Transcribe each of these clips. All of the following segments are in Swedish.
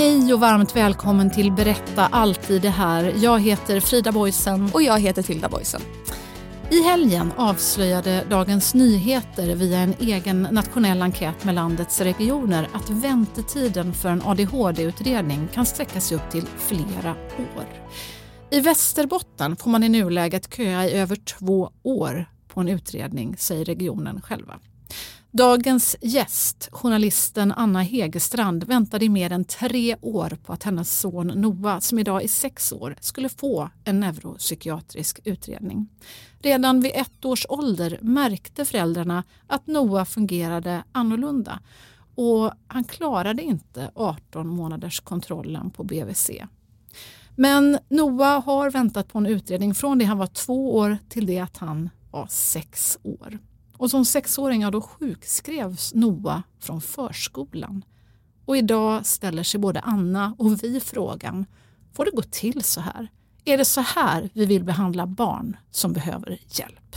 Hej och varmt välkommen till Berätta alltid det här. Jag heter Frida Boysen. Och jag heter Tilda Boysen. I helgen avslöjade Dagens Nyheter via en egen nationell enkät med landets regioner att väntetiden för en ADHD-utredning kan sträcka sig upp till flera år. I Västerbotten får man i nuläget köa i över två år på en utredning, säger regionen själva. Dagens gäst, journalisten Anna Hegestrand, väntade i mer än tre år på att hennes son Noah, som idag är sex år, skulle få en neuropsykiatrisk utredning. Redan vid ett års ålder märkte föräldrarna att Noah fungerade annorlunda och han klarade inte 18 månaders kontrollen på BVC. Men Noah har väntat på en utredning från det han var två år till det att han var sex år. Och som sexåring då sjukskrevs Noah från förskolan. Och idag ställer sig både Anna och vi frågan, får det gå till så här? Är det så här vi vill behandla barn som behöver hjälp?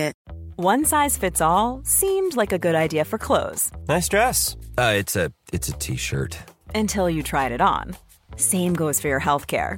One size fits all seemed like a good idea for clothes. Nice dress. Uh, it's a it's a t-shirt. Until you tried it on. Same goes for your healthcare.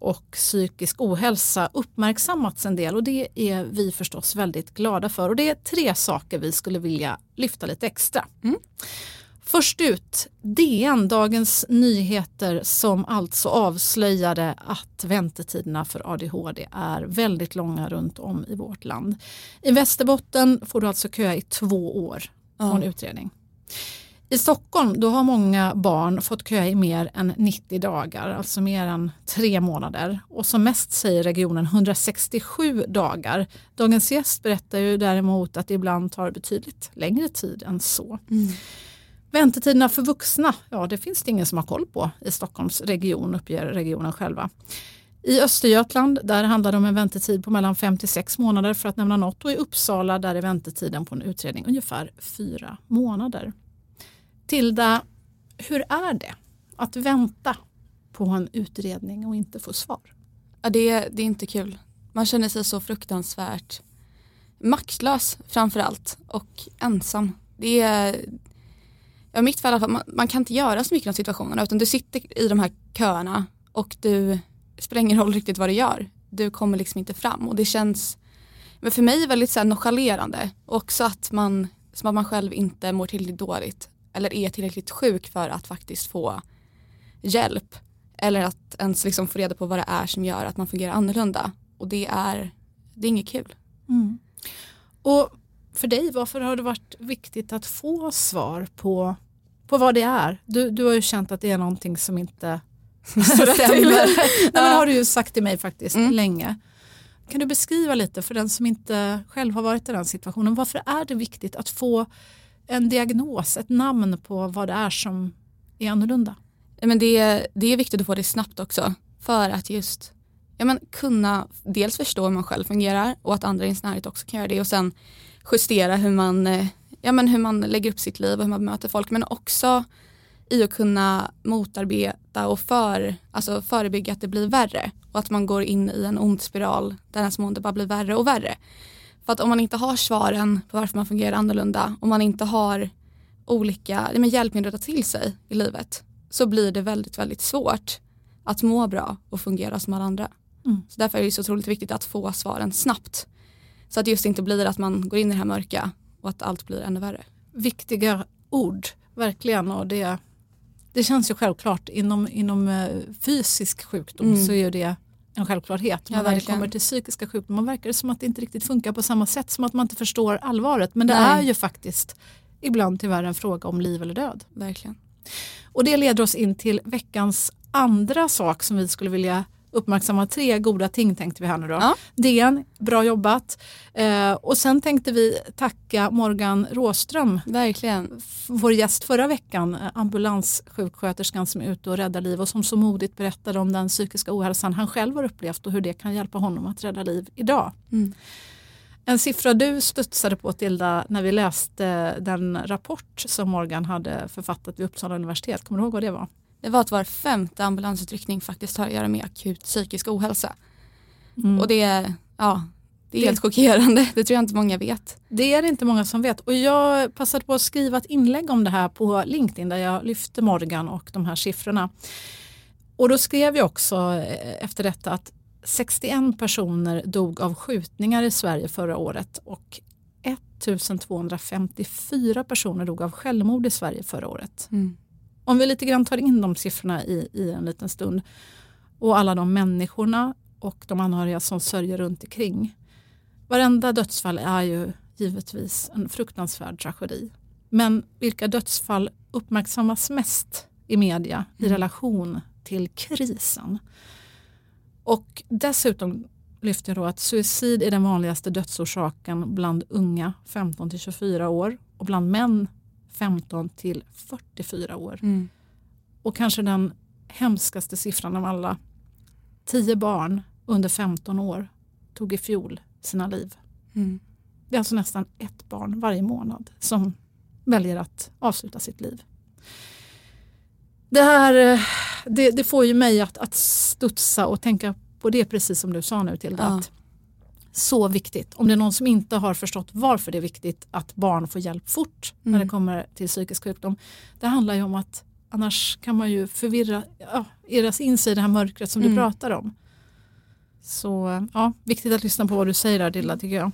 och psykisk ohälsa uppmärksammats en del och det är vi förstås väldigt glada för. Och det är tre saker vi skulle vilja lyfta lite extra. Mm. Först ut, DN, Dagens Nyheter, som alltså avslöjade att väntetiderna för ADHD är väldigt långa runt om i vårt land. I Västerbotten får du alltså köa i två år på en utredning. I Stockholm då har många barn fått köa i mer än 90 dagar, alltså mer än tre månader. Och som mest säger regionen 167 dagar. Dagens gäst berättar ju däremot att det ibland tar betydligt längre tid än så. Mm. Väntetiderna för vuxna, ja det finns det ingen som har koll på i Stockholms region, uppger regionen själva. I Östergötland där handlar det om en väntetid på mellan 5 till 6 månader för att nämna något och i Uppsala där är väntetiden på en utredning ungefär fyra månader. Tilda, hur är det att vänta på en utredning och inte få svar? Ja, det, är, det är inte kul. Man känner sig så fruktansvärt maktlös framför allt och ensam. Det är, ja, mitt fall, man, man kan inte göra så mycket i de situationerna utan du sitter i de här köerna och du spelar ingen roll riktigt vad du gör. Du kommer liksom inte fram och det känns men för mig väldigt så här nonchalerande också att man, som att man själv inte mår tillräckligt dåligt eller är tillräckligt sjuk för att faktiskt få hjälp. Eller att ens liksom få reda på vad det är som gör att man fungerar annorlunda. Och det är, det är inget kul. Mm. Och för dig, varför har det varit viktigt att få svar på, på vad det är? Du, du har ju känt att det är någonting som inte stämmer. Nej, men har du ju sagt till mig faktiskt mm. länge. Kan du beskriva lite för den som inte själv har varit i den situationen. Varför är det viktigt att få en diagnos, ett namn på vad det är som är annorlunda? Men det, är, det är viktigt att få det snabbt också för att just ja, men kunna dels förstå hur man själv fungerar och att andra i ens närhet också kan göra det och sen justera hur man, eh, ja, men hur man lägger upp sitt liv och hur man möter folk men också i att kunna motarbeta och för, alltså förebygga att det blir värre och att man går in i en ond spiral där ens mående bara blir värre och värre. För att om man inte har svaren på varför man fungerar annorlunda, om man inte har olika men hjälpmedel att ta till sig i livet, så blir det väldigt, väldigt svårt att må bra och fungera som alla andra. Mm. Så därför är det så otroligt viktigt att få svaren snabbt. Så att just inte blir att man går in i det här mörka och att allt blir ännu värre. viktiga ord, verkligen. Och det, det känns ju självklart. Inom, inom eh, fysisk sjukdom Mm. så är det en självklarhet. Ja, Men när det kommer till psykiska sjukdomar verkar det som att det inte riktigt funkar på samma sätt. Som att man inte förstår allvaret. Men det Nej. är ju faktiskt ibland tyvärr en fråga om liv eller död. Verkligen. Och det leder oss in till veckans andra sak som vi skulle vilja uppmärksamma. Tre goda ting tänkte vi här nu då. Ja. DN, bra jobbat. Eh, och sen tänkte vi tacka Morgan Råström, Verkligen. vår gäst förra veckan, eh, ambulanssjuksköterskan som är ute och räddar liv och som så modigt berättade om den psykiska ohälsan han själv har upplevt och hur det kan hjälpa honom att rädda liv idag. Mm. En siffra du studsade på Tilda när vi läste den rapport som Morgan hade författat vid Uppsala universitet. Kommer du ihåg vad det var? Det var att var femte ambulansutryckning faktiskt har att göra med akut psykisk ohälsa. Mm. Och det är, ja, det är Det- helt chockerande. Det tror jag inte många vet. Det är det inte många som vet och jag passade på att skriva ett inlägg om det här på LinkedIn där jag lyfte Morgan och de här siffrorna. Och då skrev jag också eh, efter detta att 61 personer dog av skjutningar i Sverige förra året och 1254 personer dog av självmord i Sverige förra året. Mm. Om vi lite grann tar in de siffrorna i, i en liten stund och alla de människorna och de anhöriga som sörjer runt omkring. Varenda dödsfall är ju givetvis en fruktansvärd tragedi. Men vilka dödsfall uppmärksammas mest i media i Mm. relation till krisen? Och dessutom lyfter jag då att suicid är den vanligaste dödsorsaken bland unga 15 till 24 år och bland män 15 till 44 år. Mm. Och kanske den hemskaste siffran av alla. 10 barn under 15 år tog i fjol sina liv. Mm. Det är alltså nästan ett barn varje månad som väljer att avsluta sitt liv. Det här eh, det, det får ju mig att, att studsa och tänka på det precis som du sa nu till Ja. att Så viktigt. Om det är någon som inte har förstått varför det är viktigt att barn får hjälp fort när Mm. det kommer till psykisk sjukdom. Det handlar ju om att annars kan man ju förvirra, ja, irras in sig i det här mörkret som du Mm. pratar om. Så ja, viktigt att lyssna på vad du säger där Dilla tycker jag.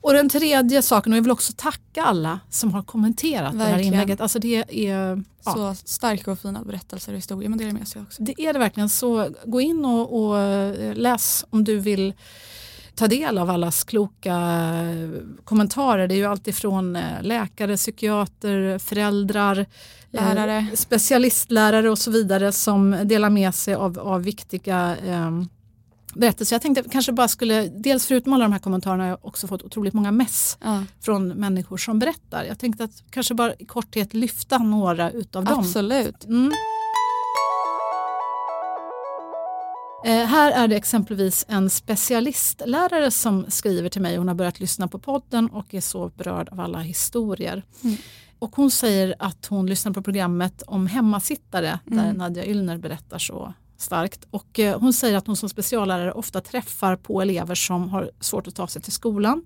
Och den tredje saken, och jag vill också tacka alla som har kommenterat det här Verkligen. inlägget. Alltså det är, ja, Så starka och fina berättelser och historier man delar med sig också. det är det verkligen. Så gå in och, och eh, läs om du vill ta del av allas kloka eh, kommentarer. Det är ju alltifrån eh, läkare, psykiater, föräldrar, eh, Lärare. specialistlärare och så vidare som delar med sig av, av viktiga eh, berättelser. Jag tänkte kanske bara skulle, dels förutom alla de här kommentarerna har jag också fått otroligt många mess Ja, från människor som berättar. Jag tänkte att kanske bara i korthet lyfta några utav dem. absolut. Mm. Här är det exempelvis en specialistlärare som skriver till mig. Hon har börjat lyssna på podden och är så berörd av alla historier. Mm. Och hon säger att hon lyssnar på programmet om hemmasittare där Mm. Nadja Yllner berättar så starkt. Och eh, hon säger att hon som speciallärare ofta träffar på elever som har svårt att ta sig till skolan.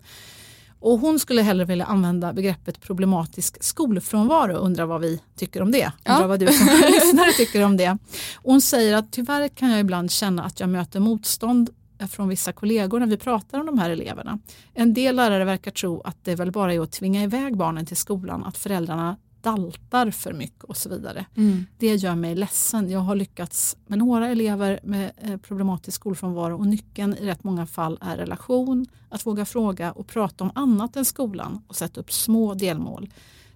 Och hon skulle hellre vilja använda begreppet problematisk skolfrånvaro och undrar vad vi tycker om det. Ja. Undrar vad du som lyssnare tycker om det. Och hon säger att tyvärr kan jag ibland känna att jag möter motstånd från vissa kollegor när vi pratar om de här eleverna. En del lärare verkar tro att det väl bara är att tvinga iväg barnen till skolan, att föräldrarna daltar för mycket och så vidare. Mm. Det gör mig ledsen. Jag har lyckats med några elever med eh, problematisk skolfrånvaro och nyckeln i rätt många fall är relation, att våga fråga och prata om annat än skolan och sätta upp små delmål.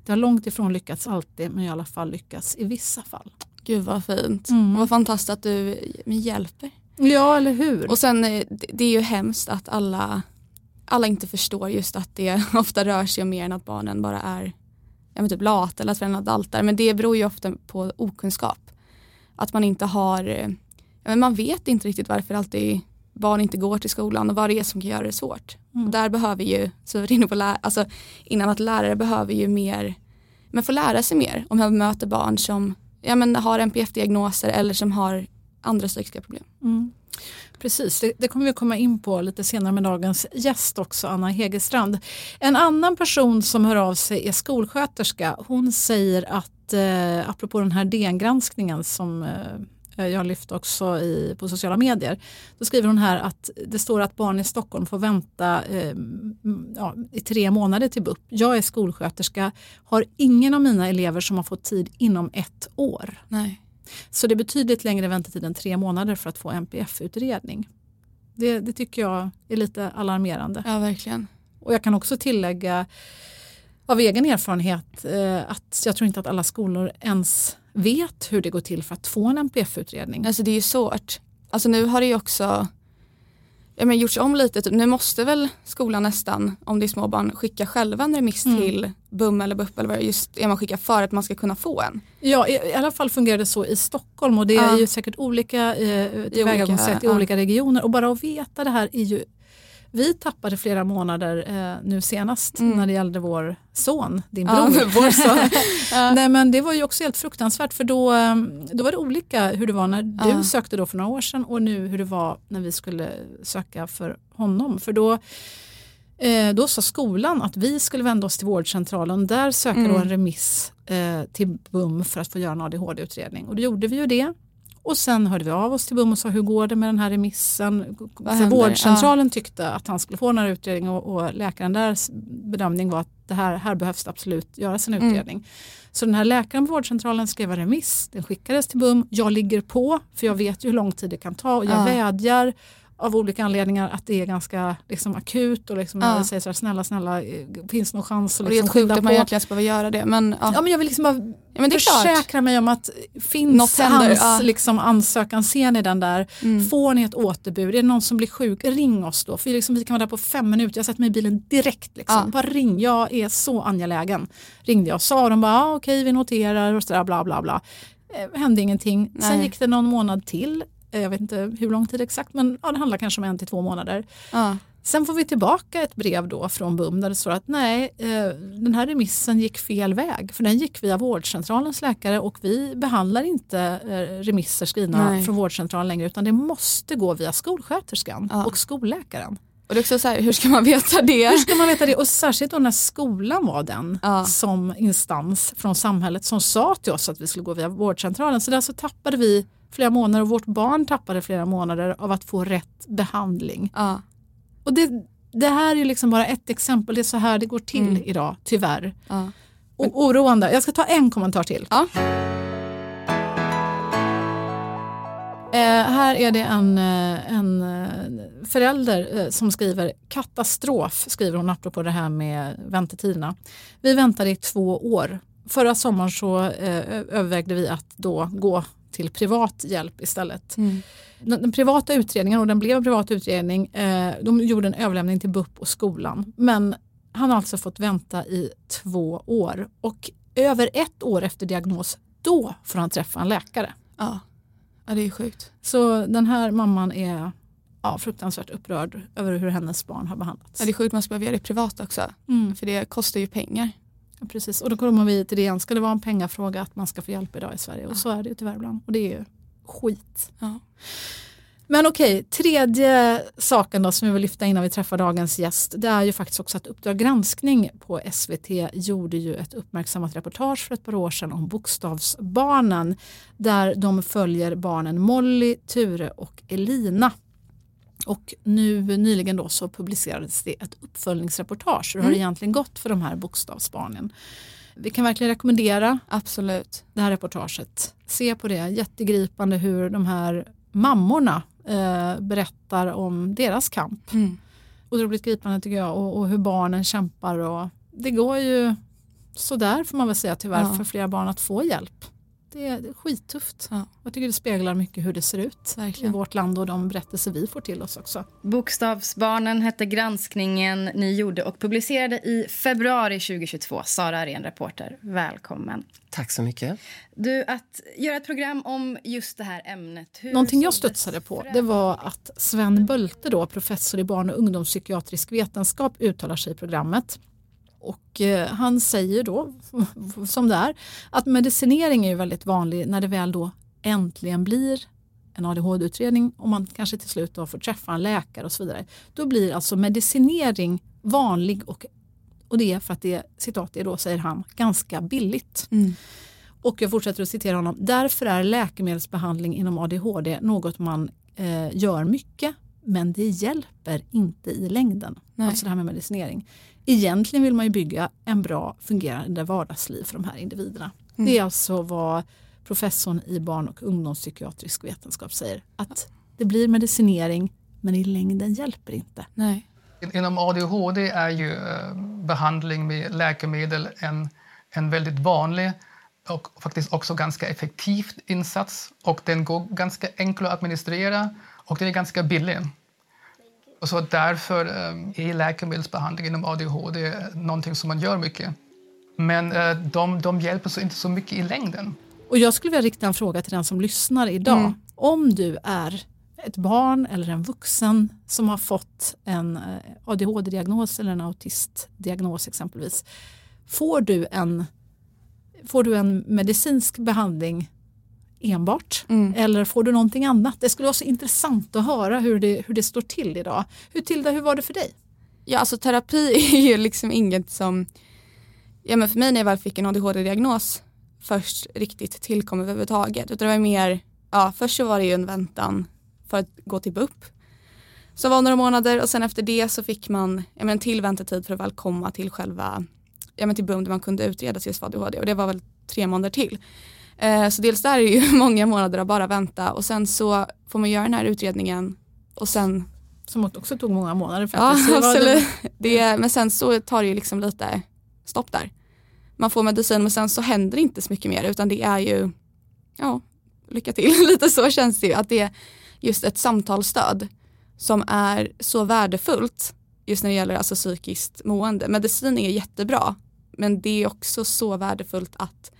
Det har långt ifrån lyckats alltid men i alla fall lyckats i vissa fall. Gud vad fint. Mm. Vad fantastiskt att du hjälper. Ja, eller hur? Och sen eh, det det är ju hemskt att alla, alla inte förstår just att det ofta rör sig om mer än att barnen bara är ja, men typ lata eller att föräldrarna daltar. Men det beror ju ofta på okunskap. Att man inte har, eh, ja, men man vet inte riktigt varför alltid barn inte går till skolan och vad det är som kan göra det svårt. Mm. Och där behöver ju, så var inne på lä- alltså, innan att lärare behöver ju mer, men få lära sig mer om hur man möter barn som ja, men har NPF-diagnoser eller som har andra psykiska problem. Mm. Precis, det, det kommer vi komma in på lite senare med dagens gäst också, Anna Hegerstrand. En annan person som hör av sig är skolsköterska. Hon säger att, eh, apropå den här DN-granskningen som eh, jag jag lyfte också i, på sociala medier. Då skriver hon här att det står att barn i Stockholm får vänta eh, ja, i tre månader till BUP. Jag är skolsköterska, har ingen av mina elever som har fått tid inom ett år. Nej. Så det är betydligt längre väntetid än tre månader för att få NPF-utredning. Det, det tycker jag är lite alarmerande. Ja, verkligen. Och jag kan också tillägga av egen erfarenhet eh, att jag tror inte att alla skolor ens vet hur det går till för att få en NPF-utredning. Alltså det är ju svårt. Alltså nu har det ju också ja, men gjorts om lite. Typ. Nu måste väl skolan nästan, om det är små barn, skicka själva en remiss Mm. till BUM eller BUP eller vad det just är man skickar för att man ska kunna få en. Ja, i, i alla fall fungerar det så i Stockholm och det Ja. är ju säkert olika eh, tillvägagångssätt i ja. olika regioner och bara att veta det här är ju vi tappade flera månader eh, nu senast Mm. när det gällde vår son, din Ja, bror. vår son. Nej men det var ju också helt fruktansvärt för då, eh, då var det olika hur det var när du Ja. sökte då för några år sedan och nu hur det var när vi skulle söka för honom. För då, eh, då sa skolan att vi skulle vända oss till vårdcentralen, där söka Mm. då en remiss eh, till BUM för att få göra en ADHD-utredning. Och då gjorde vi ju det. Och sen hörde vi av oss till BUM och sa hur går det med den här remissen? För vårdcentralen tyckte att han skulle få den här utredningen och, och läkaren därs bedömning var att det här, här behövs absolut göras en Mm. utredning. Så den här läkaren på vårdcentralen skrev en remiss, den skickades till BUM, jag ligger på för jag vet ju hur lång tid det kan ta och jag Ja. vädjar av olika anledningar att det är ganska liksom, akut och liksom, Ja. jag säger så här, snälla snälla eh, finns någon chans att Och det är liksom, helt sjukt skynda att man på? egentligen ska behöva göra det. Men, ja. Ja, men jag vill liksom bara Ja, men det är klart. försäkra mig om att finns Något hans ja. liksom, ansökan, ser ni den där? Mm. Får ni ett återbud? Är det någon som blir sjuk? Ring oss då. För liksom, vi kan vara där på fem minuter. Jag sätter mig i bilen direkt. Liksom. Ja. Bara ring, jag är så angelägen. Ringde jag och sa de bara, ah, okej vi noterar och sådär bla bla bla. Eh, hände ingenting. Sen Nej. gick det någon månad till. Eh, Jag vet inte hur lång tid exakt men ja, det handlar kanske om en till två månader. Ja. Sen får vi tillbaka ett brev då från BUM där det står att nej, eh, den här remissen gick fel väg. För den gick via vårdcentralens läkare och vi behandlar inte eh, remisser skrivna Nej. från vårdcentralen längre utan det måste gå via skolsköterskan Ja. och skolläkaren. Och det är också så här, hur ska man veta det? Hur ska man veta det? Och särskilt då när skolan var den Ja. som instans från samhället som sa till oss att vi skulle gå via vårdcentralen. Så där så tappade vi flera månader och vårt barn tappade flera månader av att få rätt behandling. Ja. Och det, det här är liksom bara ett exempel, det är så här det går till Mm. idag, tyvärr. Ja. Och oroande. Jag ska ta en kommentar till. Ja. Eh, här är det en, eh, en eh, förälder eh, som skriver katastrof, skriver hon apropå det här med väntetiderna. Vi väntade i två år. Förra sommaren så eh, övervägde vi att då gå till privat hjälp istället. Mm. Den, den privata utredningen, och den blev en privat utredning, eh, de gjorde en överlämning till BUP och skolan. Men han har alltså fått vänta i två år och över ett år efter diagnos, då får han träffa en läkare. Ja. ja, det är sjukt. Så den här mamman är ja, fruktansvärt upprörd över hur hennes barn har behandlats. Ja, det är sjukt man ska behöva göra det privat också. Mm, För det kostar ju pengar. Ja, precis. Och då kommer vi till det igen, ska det vara en pengafråga att man ska få hjälp idag i Sverige? Och så är det ju tyvärr ibland. Och det är ju skit. Ja. Men okej, tredje saken då som vi vill lyfta innan vi träffar dagens gäst. Det är ju faktiskt också att Uppdrag granskning på SVT gjorde ju ett uppmärksammat reportage för ett par år sedan om bokstavsbarnen. Där de följer barnen Molly, Ture och Elina. Och nu nyligen då så publicerades det ett uppföljningsreportage. Hur har det egentligen gått för de här bokstavsbarnen? Vi kan verkligen rekommendera Absolut. det här reportaget. Se på det, jättegripande hur de här mammorna eh, berättar om deras kamp. Mm. Otroligt gripande tycker jag och, och hur barnen kämpar. Och det går ju sådär får man väl säga tyvärr Ja. för flera barn att få hjälp. Det är, skittufft. Ja. Jag tycker det speglar mycket hur det ser ut Verkligen. i vårt land och de berättelser vi får till oss också. Bokstavsbarnen hette granskningen ni gjorde och publicerade i februari 2022. Sara Arén, reporter. Välkommen. Tack så mycket. Du, att göra ett program om just det här ämnet. Hur Någonting jag studsade på det var att Sven Bölte, då, professor i barn och ungdomspsykiatrisk vetenskap, uttalar sig i programmet. Och eh, han säger då, som det är, att medicinering är väldigt vanlig när det väl då äntligen blir en ADHD-utredning och man kanske till slut då får träffa en läkare och så vidare. Då blir alltså medicinering vanlig och, och det är för att det, citat, är då säger han, ganska billigt. Mm. Och jag fortsätter att citera honom. Därför är läkemedelsbehandling inom ADHD något man eh, gör mycket men det hjälper inte i längden. Nej. Alltså det här med medicinering. Egentligen vill man ju bygga en bra fungerande vardagsliv för de här individerna. Mm. Det är alltså vad professorn i barn och ungdomspsykiatrisk vetenskap säger. Att det blir medicinering men i längden hjälper inte. Nej. Inom ADHD är ju eh, behandling med läkemedel en, en väldigt vanlig och faktiskt också ganska effektiv insats. Och den går ganska enkel att administrera och den är ganska billig. Och så därför eh, är läkemedelsbehandling inom ADHD någonting som man gör mycket. Men eh, de, de hjälper så inte så mycket i längden. Och jag skulle vilja rikta en fråga till den som lyssnar idag. Mm. Om du är ett barn eller en vuxen som har fått en eh, ADHD-diagnos eller en autistdiagnos exempelvis. Får du en, får du en medicinsk behandling enbart Mm. eller får du någonting annat? Det skulle vara så intressant att höra hur det, hur det står till idag. Hur, Tilda, hur var det för dig? Ja alltså terapi är ju liksom inget som, ja men för mig när jag väl fick en ADHD-diagnos först riktigt tillkom överhuvudtaget. Utan det var mer, ja först så var det ju en väntan för att gå till BUP. Så var några månader och sen efter det så fick man ja, men en till väntetid för att väl komma till själva, ja men till BUM där man kunde utredas just för ADHD och det var väl tre månader till. Eh, så dels där är det ju många månader att bara vänta och sen så får man göra den här utredningen och sen Som också tog många månader Ja, faktiskt. Det var- absolut. Det, men sen så tar det ju liksom lite stopp där. Man får medicin men sen så händer det inte så mycket mer utan det är ju, ja, lycka till. lite så känns det ju. Att det är just ett samtalsstöd som är så värdefullt just när det gäller alltså psykiskt mående. Medicin är jättebra men det är också så värdefullt att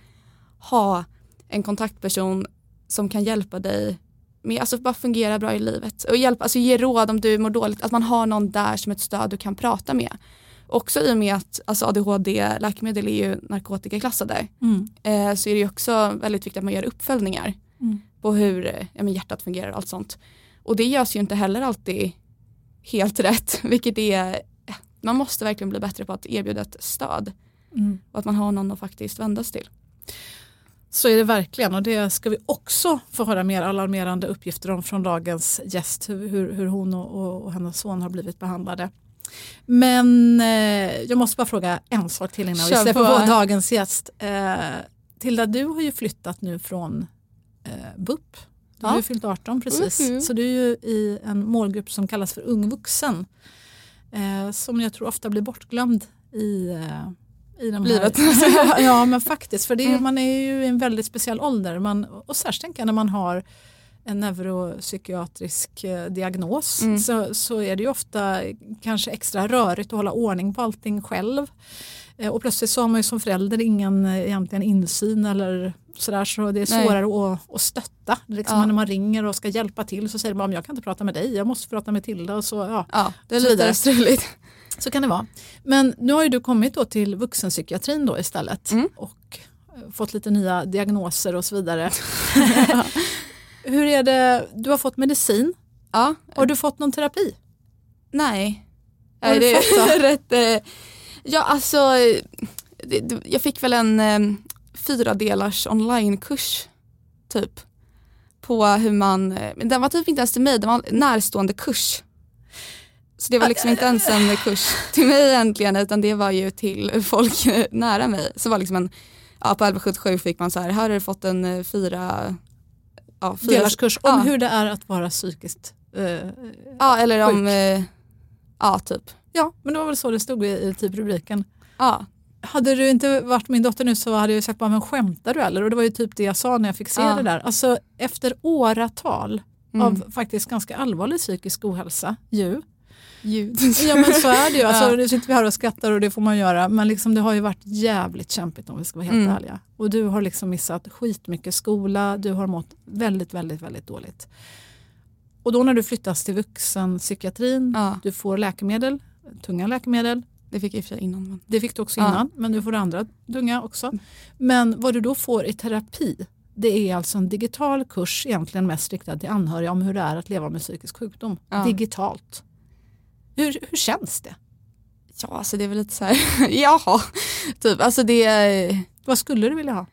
ha en kontaktperson som kan hjälpa dig med, alltså bara fungera bra i livet och hjälpa, alltså ge råd om du mår dåligt, att man har någon där som ett stöd du kan prata med. Också i och med att alltså ADHD-läkemedel är ju narkotikaklassade Mm. eh, så är det ju också väldigt viktigt att man gör uppföljningar Mm. på hur ja, men hjärtat fungerar och allt sånt. Och det görs ju inte heller alltid helt rätt, vilket är, man måste verkligen bli bättre på att erbjuda ett stöd Mm. och att man har någon att faktiskt vända sig till. Så är det verkligen och det ska vi också få höra mer alarmerande uppgifter om från dagens gäst. Hur, hur, hon och, och, och hennes son har blivit behandlade. Men eh, jag måste bara fråga en sak till innan vi Kör släpper på. på dagens gäst. Eh, Tilda, du har ju flyttat nu från eh, BUP. Du har Ja. ju fyllt 18 precis. Mhm. Så du är ju i en målgrupp som kallas för ung vuxen. Eh, som jag tror ofta blir bortglömd i, eh, i de Livet. Här. ja men faktiskt, för det Mm. man är ju i en väldigt speciell ålder. Man, och särskilt tänker jag när man har en neuropsykiatrisk eh, diagnos Mm. så, så är det ju ofta kanske extra rörigt att hålla ordning på allting själv. Eh, och plötsligt så har man ju som förälder ingen eh, egentligen insyn eller sådär så det är Nej. svårare att, att stötta. Liksom Ja. När man ringer och ska hjälpa till så säger man jag kan inte prata med dig, jag måste prata med Tilda och så, ja, Ja, det är Så lite struligt. Så kan det vara. Men nu har ju du kommit då till vuxenpsykiatrin då istället Mm. och eh, fått lite nya diagnoser och så vidare. Hur är det, du har fått medicin, Ja, har du fått någon terapi? Nej. Har Nej, du fått rätt, eh, ja alltså, jag fick väl en eh, fyra delars onlinekurs typ. På hur man, den var typ inte ens till mig, den var en närstående kurs. Så det var liksom inte ens en kurs till mig egentligen utan det var ju till folk eh, nära mig. Så var liksom en, ja på 1177 fick man så här, här har du fått en eh, fyra, ja, fyra Delarskurs om ja. hur det är att vara psykiskt eh, Ja eller om, Sjuk. eh, ja typ. Ja, men det var väl så det stod i, i typ rubriken. Ja, Hade du inte varit min dotter nu så hade jag sagt bara, men skämtar du eller? Och det var ju typ det jag sa när jag fick se Ja. det där. Alltså efter åratal Mm. av faktiskt ganska allvarlig psykisk ohälsa ju. Ljud. Ja men så är det ju. Alltså, Ja. Nu sitter vi här och skrattar och det får man göra. Men liksom, det har ju varit jävligt kämpigt om vi ska vara helt Mm. ärliga. Och du har liksom missat skitmycket skola. Du har mått väldigt, väldigt, väldigt dåligt. Och då när du flyttas till vuxenpsykiatrin, Ja, du får läkemedel, tunga läkemedel. det fick jag i och för sig innan. Men... Det fick du också Ja. innan, men du får andra tunga också. Men vad du då får i terapi, det är alltså en digital kurs egentligen mest riktad till anhöriga om hur det är att leva med psykisk sjukdom. Ja. Digitalt. Hur, hur känns det? Ja, alltså det är väl lite så här, jaha, typ. Alltså det, Vad skulle du vilja ha?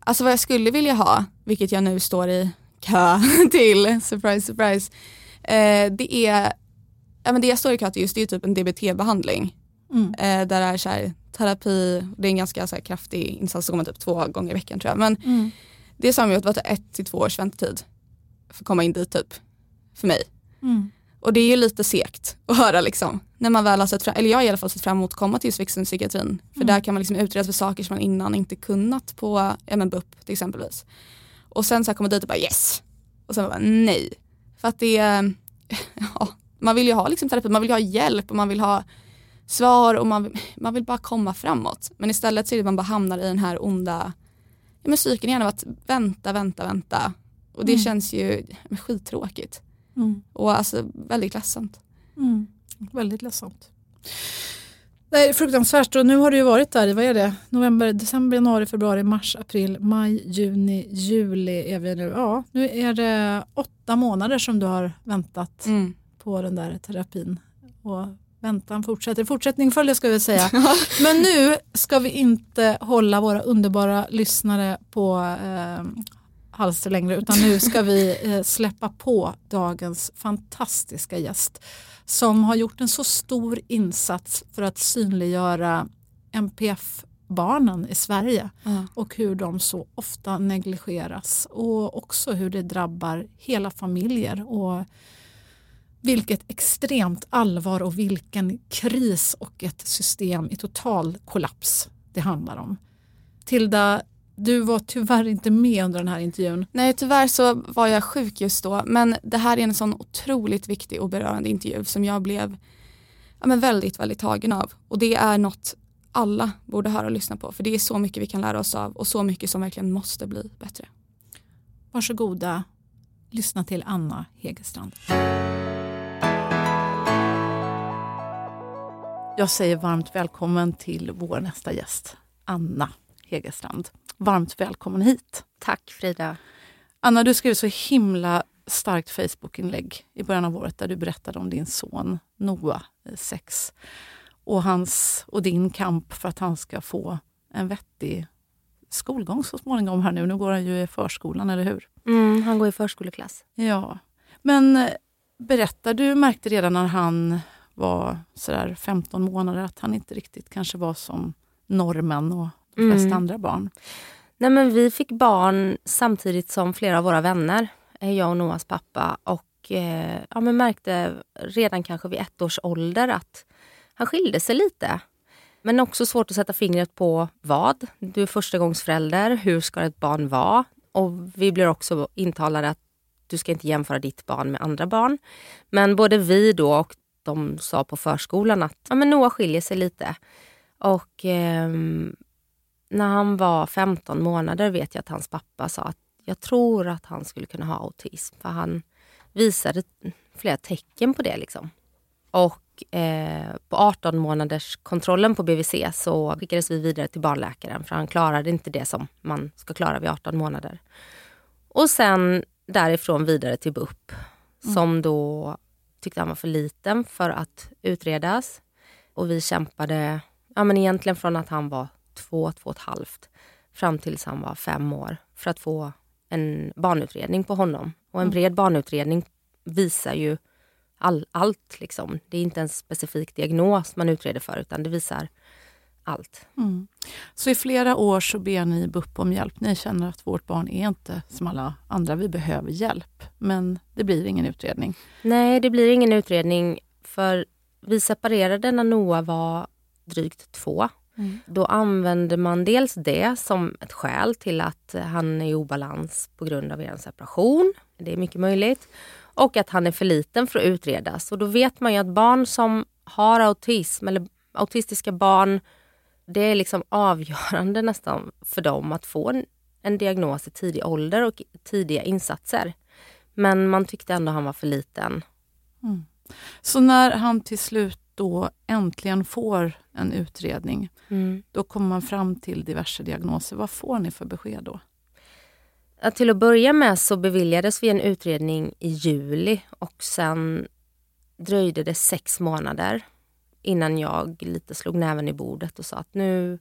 Alltså vad jag skulle vilja ha, vilket jag nu står i kö till, surprise surprise, eh, det är, ja men det jag står i kö till just det är typ en DBT-behandling. Mm. Eh, där det är så här, terapi, det är en ganska så här, kraftig insats, så går man typ två gånger i veckan tror jag. Men Mm. det mig att det var ett till två års väntetid för att komma in dit typ, för mig. Mm. Och det är ju lite segt att höra liksom. När man väl har sett fram, eller jag har i alla fall sett fram emot att komma till vuxenpsykiatrin. För Mm. där kan man liksom utredas för saker som man innan inte kunnat på ja, men BUP till exempelvis. Och sen så här kommer dit och bara yes. Och sen bara nej. För att det är, ja, man vill ju ha liksom terapi, man vill ju ha hjälp och man vill ha svar och man, man vill bara komma framåt. Men istället så är det man bara hamnar i den här onda ja, men cykeln igen av att vänta, vänta, vänta. Och det Mm. känns ju skittråkigt. Mm. Och alltså väldigt ledsamt. Mm. Väldigt ledsamt. Det är fruktansvärt och nu har du ju varit där i, vad är det, november, december, januari, februari, mars, april, maj, juni, juli är vi nu. Ja, nu är det åtta månader som du har väntat Mm. på den där terapin. Och väntan fortsätter. Fortsättning följer ska vi säga. Men nu ska vi inte hålla våra underbara lyssnare på eh, halster längre utan nu ska vi eh, släppa på dagens fantastiska gäst som har gjort en så stor insats för att synliggöra MPF-barnen i Sverige Ja. och hur de så ofta negligeras och också hur det drabbar hela familjer och vilket extremt allvar och vilken kris och ett system i total kollaps det handlar om. Tilda, du var tyvärr inte med under den här intervjun. Nej tyvärr så var jag sjuk just då men det här är en sån otroligt viktig och berörande intervju som jag blev ja, men väldigt, väldigt tagen av. Och det är något alla borde höra och lyssna på för det är så mycket vi kan lära oss av och så mycket som verkligen måste bli bättre. Varsågoda, lyssna till Anna Hegerstrand. Jag säger varmt välkommen till vår nästa gäst, Anna Hegerstrand. Varmt välkommen hit. Tack Frida. Anna, du skrev så himla starkt Facebookinlägg i början av året där du berättade om din son Noah, eh, sex, och, hans, och din kamp för att han ska få en vettig skolgång så småningom här nu. Nu går han ju i förskolan, eller hur? Mm, han går i förskoleklass. Ja. Men eh, berätta, du märkte redan när han var sådär 15 månader att han inte riktigt kanske var som normen och de flesta Mm. andra barn. Nej, men vi fick barn samtidigt som flera av våra vänner, eh, jag och Noahs pappa. Och eh, ja, men märkte redan kanske vid ett års ålder att han skilde sig lite. Men också svårt att sätta fingret på vad. Du är förstagångsförälder, hur ska ett barn vara? Och vi blir också intalade att du ska inte jämföra ditt barn med andra barn. Men både vi då och de sa på förskolan att ja, men Noah skiljer sig lite. Och ehm, när han var 15 månader vet jag att hans pappa sa att jag tror att han skulle kunna ha autism. För han visade flera tecken på det. Liksom. Och eh, på 18 månaders kontrollen på BVC så skickades vi vidare till barnläkaren för han klarade inte det som man ska klara vid 18 månader. Och sen därifrån vidare till BUP som då tyckte han var för liten för att utredas. Och vi kämpade ja, men egentligen från att han var två, två och ett halvt fram tills han var fem år för att få en barnutredning på honom. Och en bred barnutredning visar ju all, allt. Liksom. Det är inte en specifik diagnos man utreder för utan det visar allt. Mm. Så i flera år så ber ni BUP om hjälp. Ni känner att vårt barn är inte som alla andra, vi behöver hjälp. Men det blir ingen utredning. Nej, det blir ingen utredning för vi separerade när Noah var drygt två. Mm. Då använder man dels det som ett skäl till att han är i obalans på grund av er separation. Det är mycket möjligt. Och att han är för liten för att utredas. Och då vet man ju att barn som har autism eller autistiska barn, det är liksom avgörande nästan för dem att få en, en diagnos i tidig ålder och tidiga insatser. Men man tyckte ändå han var för liten. Mm. Så när han till slut då äntligen får en utredning, Mm. då kommer man fram till diverse diagnoser. Vad får ni för besked då? Ja, till att börja med så beviljades vi en utredning i juli och sen dröjde det sex månader innan jag lite slog näven i bordet och sa att nu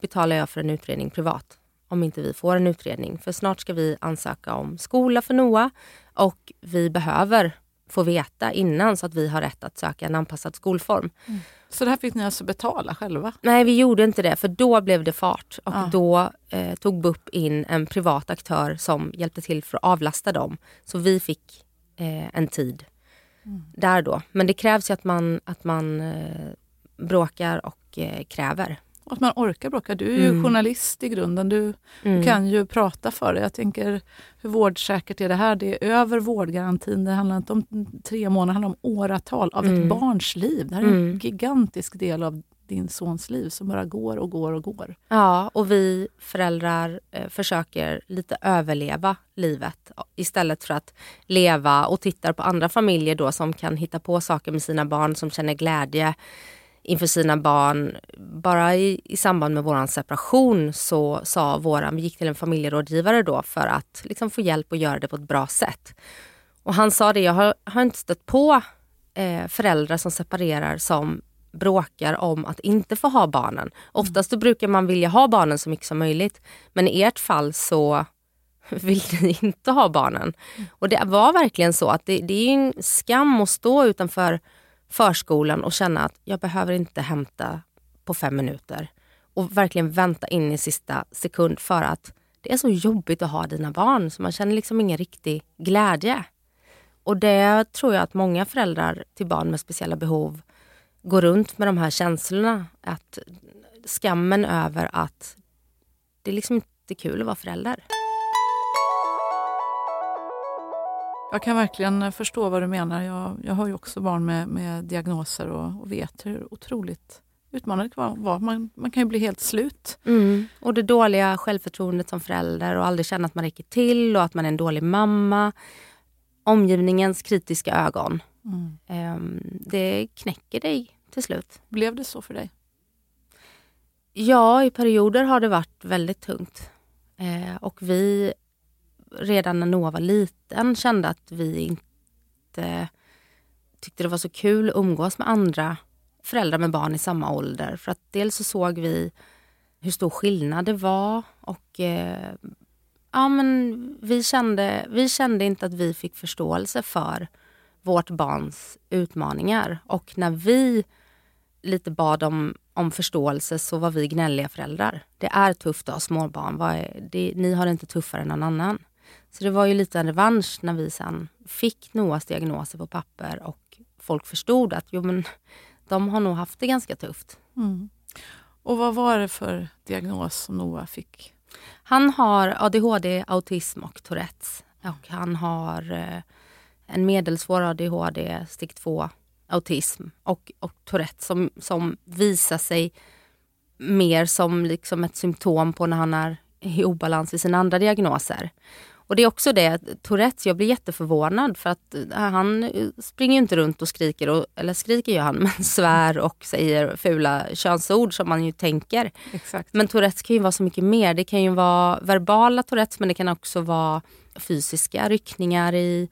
betalar jag för en utredning privat. om inte vi får en utredning. För snart ska vi ansöka om skola för Noah och vi behöver få veta innan så att vi har rätt att söka en anpassad skolform. Mm. Så det här fick ni alltså betala själva? Nej, vi gjorde inte det för då blev det fart och ja. då eh, tog BUP in en privat aktör som hjälpte till för att avlasta dem. Så vi fick eh, en tid mm. där då. Men det krävs ju att man, att man eh, bråkar och eh, kräver. Att man orkar bråka. Du är ju mm. journalist i grunden. Du, mm. du, kan ju prata för det. Jag tänker, hur vårdsäkert är det här? Det är över vårdgarantin. Det handlar inte om tre månader, det handlar om åratal av mm. ett barns liv. Det här är en mm. gigantisk del av din sons liv som bara går och går och går. Ja, och vi föräldrar eh, försöker lite överleva livet istället för att leva och tittar på andra familjer då som kan hitta på saker med sina barn, som känner glädje inför sina barn. Bara i, i samband med vår separation så sa våran, vi gick till en familjerådgivare då för att liksom få hjälp att göra det på ett bra sätt. Och han sa det, jag har, har inte stött på eh, föräldrar som separerar som bråkar om att inte få ha barnen. Oftast brukar man vilja ha barnen så mycket som möjligt. Men i ert fall så vill ni inte ha barnen. Och det var verkligen så att det, det är en skam att stå utanför förskolan och känna att jag behöver inte hämta på fem minuter. Och verkligen vänta in i sista sekund för att det är så jobbigt att ha dina barn så man känner liksom ingen riktig glädje. Och det tror jag att många föräldrar till barn med speciella behov går runt med de här känslorna. Att skammen över att det är liksom inte kul att vara förälder. Jag kan verkligen förstå vad du menar. Jag, jag har ju också barn med, med diagnoser och, och vet hur otroligt utmanande det kan vara. Man, man kan ju bli helt slut. Mm. Och det dåliga självförtroendet som förälder och aldrig känna att man räcker till och att man är en dålig mamma. Omgivningens kritiska ögon. Mm. Um, det knäcker dig till slut. Blev det så för dig? Ja, i perioder har det varit väldigt tungt. Eh, och vi redan när Noah var liten kände att vi inte tyckte det var så kul att umgås med andra föräldrar med barn i samma ålder. För att dels så såg vi hur stor skillnad det var och eh, ja, men vi, kände, vi kände inte att vi fick förståelse för vårt barns utmaningar. Och när vi lite bad om, om förståelse så var vi gnälliga föräldrar. Det är tufft att ha småbarn. ni har det inte tuffare än någon annan. Så det var ju lite en revansch när vi sen fick Noas diagnoser på papper och folk förstod att jo, men, de har nog haft det ganska tufft. Mm. Och vad var det för diagnos som Noah fick? Han har ADHD, autism och Tourettes. Och han har eh, en medelsvår ADHD, stick 2, autism och, och Tourettes som, som visar sig mer som liksom ett symptom på när han är i obalans i sina andra diagnoser. Och det är också det, Tourettes, jag blir jätteförvånad för att eh, han springer inte runt och skriker, och, eller skriker gör han, men svär och säger fula könsord som man ju tänker. Exakt. Men Tourettes kan ju vara så mycket mer. Det kan ju vara verbala Tourettes men det kan också vara fysiska ryckningar i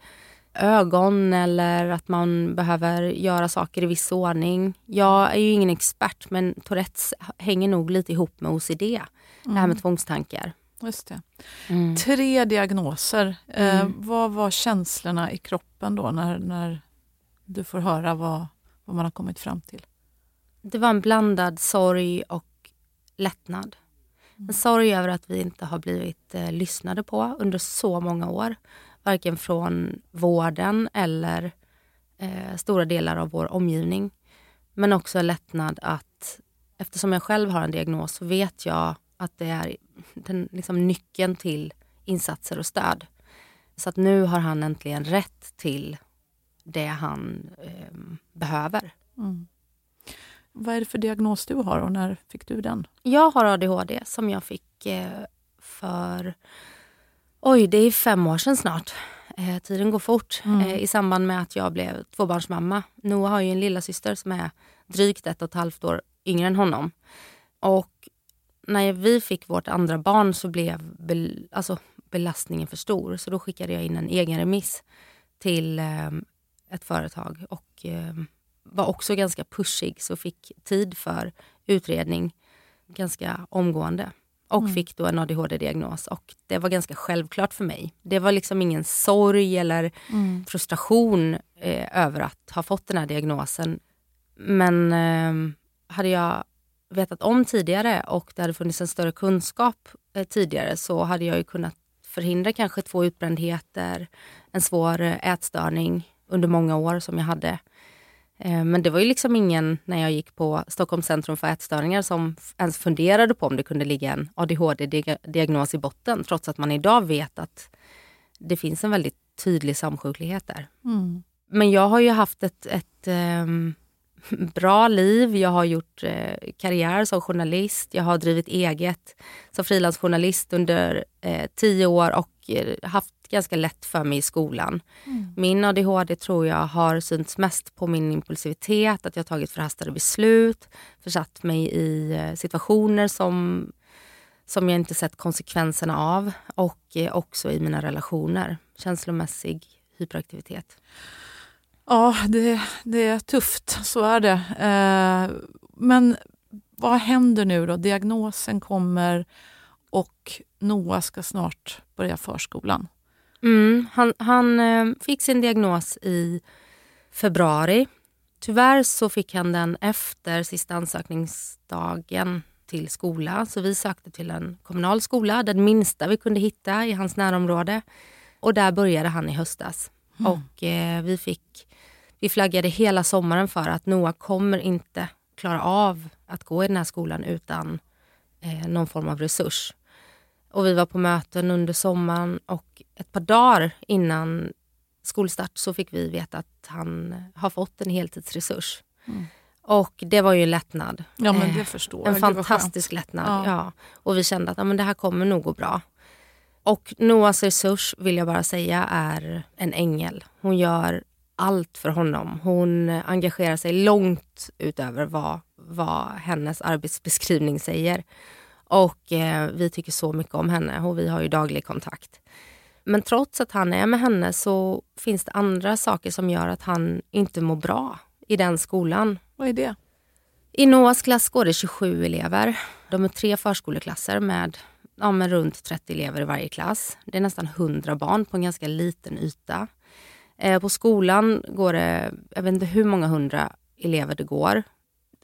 ögon eller att man behöver göra saker i viss ordning. Jag är ju ingen expert men Tourettes hänger nog lite ihop med OCD. Mm. Det här med mm. tvångstankar. Just det. Mm. Tre diagnoser. Eh, mm. vad var känslorna i kroppen då när, när du får höra vad, vad man har kommit fram till? Det var en blandad sorg och lättnad. En sorg över att vi inte har blivit eh, lyssnade på under så många år. Varken från vården eller eh, stora delar av vår omgivning. Men också lättnad att eftersom jag själv har en diagnos så vet jag att det är den, liksom, nyckeln till insatser och stöd. Så att nu har han äntligen rätt till det han eh, behöver. Mm. Vad är det för diagnos du har och när fick du den? Jag har ADHD som jag fick eh, för Oj, det är fem år sedan snart. Eh, tiden går fort. Mm. Eh, I samband med att jag blev tvåbarnsmamma. Noah har ju en lilla syster som är drygt ett och ett halvt år yngre än honom. Och när vi fick vårt andra barn så blev bel alltså, belastningen för stor. Så då skickade jag in en egen remiss till eh, ett företag och eh, var också ganska pushig så fick tid för utredning ganska omgående. och mm. fick då en ADHD-diagnos. Och det var ganska självklart för mig. Det var liksom ingen sorg eller mm. frustration eh, över att ha fått den här diagnosen. Men eh, hade jag vetat om tidigare och det hade funnits en större kunskap eh, tidigare så hade jag ju kunnat förhindra kanske två utbrändheter, en svår eh, ätstörning under många år som jag hade. Eh, men det var ju liksom ingen, när jag gick på Stockholms centrum för ätstörningar, som ens funderade på om det kunde ligga en ADHD-diagnos i botten, trots att man idag vet att det finns en väldigt tydlig samsjuklighet där. Mm. Men jag har ju haft ett, ett um, bra liv. Jag har gjort eh, karriär som journalist. Jag har drivit eget som frilansjournalist under eh, tio år och eh, haft ganska lätt för mig i skolan. Mm. Min ADHD tror jag har synts mest på min impulsivitet, att jag tagit förhastade beslut, försatt mig i eh, situationer som, som jag inte sett konsekvenserna av och eh, också i mina relationer. Känslomässig hyperaktivitet. Ja, det, det är tufft, så är det. Eh, men vad händer nu då? Diagnosen kommer och Noah ska snart börja förskolan. Mm, han han eh, fick sin diagnos i februari. Tyvärr så fick han den efter sista ansökningsdagen till skola. Så vi sökte till en kommunal skola, den minsta vi kunde hitta i hans närområde. Och där började han i höstas. Mm. Och eh, vi fick vi flaggade hela sommaren för att Noah kommer inte klara av att gå i den här skolan utan eh, någon form av resurs. Och vi var på möten under sommaren och ett par dagar innan skolstart så fick vi veta att han har fått en heltidsresurs. Mm. Och det var ju en lättnad. Ja, men det eh, förstår En fantastisk lättnad. Ja. ja. Och vi kände att ja, men det här kommer nog gå bra. Och Noahs resurs vill jag bara säga är en ängel. Hon gör allt för honom. Hon engagerar sig långt utöver vad, vad hennes arbetsbeskrivning säger. Och eh, vi tycker så mycket om henne och vi har ju daglig kontakt. Men trots att han är med henne så finns det andra saker som gör att han inte mår bra i den skolan. Vad är det? I Noahs klass går det 27 elever. De är tre förskoleklasser med, ja, med runt 30 elever i varje klass. Det är nästan 100 barn på en ganska liten yta. Eh, på skolan går det, jag vet inte hur många hundra elever det går.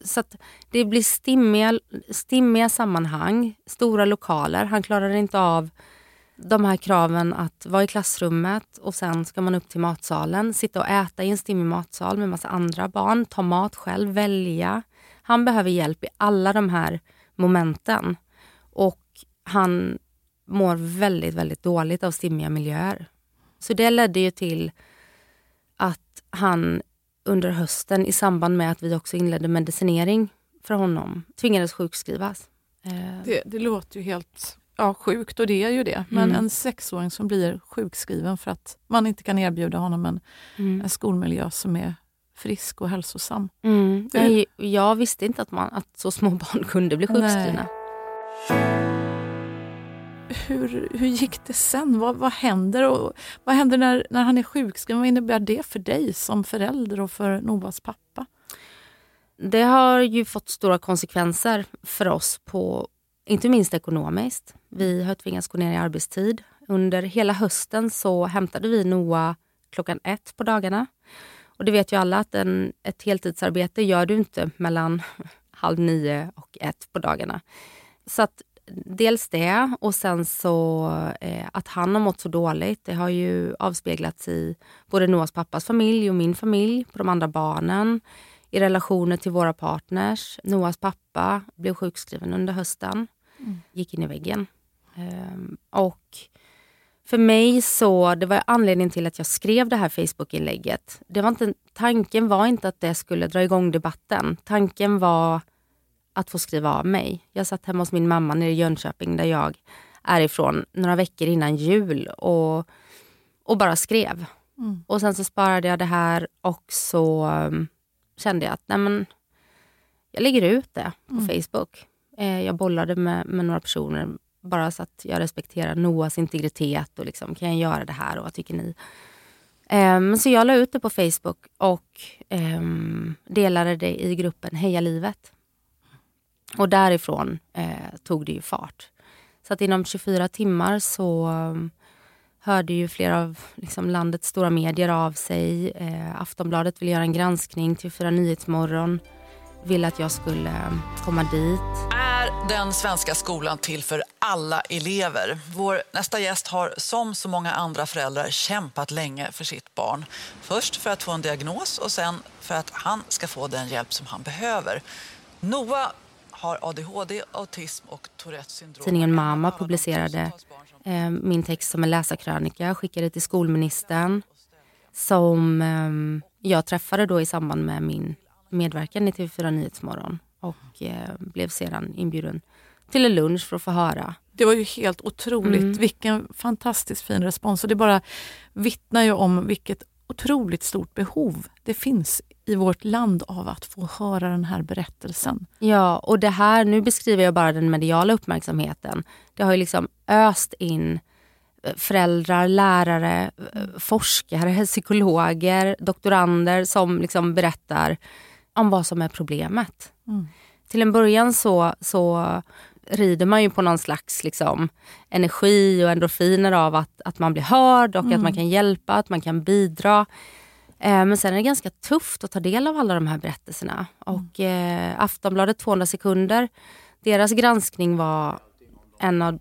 Så det blir stimmiga, stimmiga sammanhang, stora lokaler. Han klarar inte av de här kraven att vara i klassrummet och sen ska man upp till matsalen, sitta och äta i en stimmig matsal med massa andra barn, ta mat själv, välja. Han behöver hjälp i alla de här momenten. Och han mår väldigt, väldigt dåligt av stimmiga miljöer. Så det ledde ju till han under hösten i samband med att vi också inledde medicinering för honom tvingades sjukskrivas. Eh, det, det låter ju helt ja, sjukt och det är ju det. Men mm. en sexåring som blir sjukskriven för att man inte kan erbjuda honom en, mm. en skolmiljö som är frisk och hälsosam. Mm. Det... Jag visste inte att, man, att så små barn kunde bli sjukskrivna. Nej hur, hur gick det sen? Vad, vad händer? Och vad händer när, när han är sjukskriven? Vad innebär det för dig som förälder och för Novas pappa? Det har ju fått stora konsekvenser för oss, på, inte minst ekonomiskt. Vi har tvingats gå ner i arbetstid. Under hela hösten så hämtade vi Noah klockan ett på dagarna. Och det vet ju alla att en, ett heltidsarbete gör du inte mellan halv nio och ett på dagarna. Så att dels det och sen så eh, att han har mått så dåligt. Det har ju avspeglats i både Noahs pappas familj och min familj, på de andra barnen, i relationer till våra partners. Noahs pappa blev sjukskriven under hösten, mm. gick in i väggen. Um, och för mig så, det var anledningen till att jag skrev det här Facebook-inlägget. Det var inte, tanken var inte att det skulle dra igång debatten. Tanken var att få skriva av mig. Jag satt hemma hos min mamma nere i Jönköping där jag är ifrån några veckor innan jul och, och bara skrev. Mm. Och sen så sparade jag det här och så um, kände jag att nej men, jag lägger ut det på mm. Facebook. Eh, jag bollade med, med några personer bara så att jag respekterar Noas integritet och liksom, kan jag göra det här och vad tycker ni? Um, så jag la ut det på Facebook och um, delade det i gruppen Heja livet. Och därifrån eh, tog det ju fart. Så att inom 24 timmar så mm, hörde ju flera av liksom, landets stora medier av sig. Eh, Aftonbladet ville göra en granskning till 4 Nyhetsmorgon. Ville att jag skulle mm, komma dit. Är den svenska skolan till för alla elever? Vår nästa gäst har som så många andra föräldrar kämpat länge för sitt barn. Först för att få en diagnos och sen för att han ska få den hjälp som han behöver. Noah har ADHD, autism och Tourettes syndrom. Tidningen Mama publicerade eh, min text som en läsarkrönika, skickade till skolministern som eh, jag träffade då i samband med min medverkan i TV4 Nyhetsmorgon och eh, blev sedan inbjuden till en lunch för att få höra. Det var ju helt otroligt. Mm. Vilken fantastiskt fin respons. Och det bara vittnar ju om vilket otroligt stort behov det finns i vårt land av att få höra den här berättelsen. Ja, och det här, nu beskriver jag bara den mediala uppmärksamheten. Det har ju liksom öst in eh, föräldrar, lärare, eh, forskare, psykologer, doktorander som liksom berättar om vad som är problemet. Mm. Till en början så, så rider man ju på någon slags liksom, energi och endorfiner av att, att man blir hörd och mm. att man kan hjälpa, att man kan bidra. Eh, men sen är det ganska tufft att ta del av alla de här berättelserna. Och eh, Aftonbladet 200 sekunder, deras granskning var en av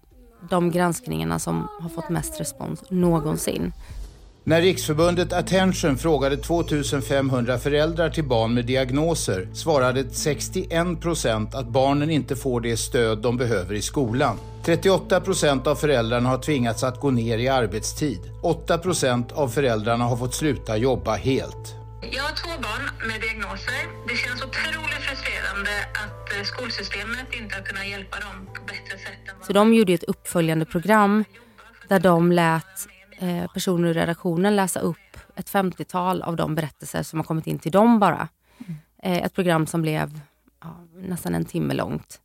de granskningarna som har fått mest respons någonsin. När Riksförbundet Attention frågade 2500 föräldrar till barn med diagnoser svarade 61 procent att barnen inte får det stöd de behöver i skolan. 38 procent av föräldrarna har tvingats att gå ner i arbetstid. 8 procent av föräldrarna har fått sluta jobba helt. Jag har två barn med diagnoser. Det känns otroligt frustrerande att eh, skolsystemet inte har kunnat hjälpa dem på bättre sätt. Än Så de gjorde ett uppföljande program där de lät Eh, personer i redaktionen läsa upp ett 50-tal av de berättelser som har kommit in till dem bara. Mm. Eh, ett program som blev ja, nästan en timme långt.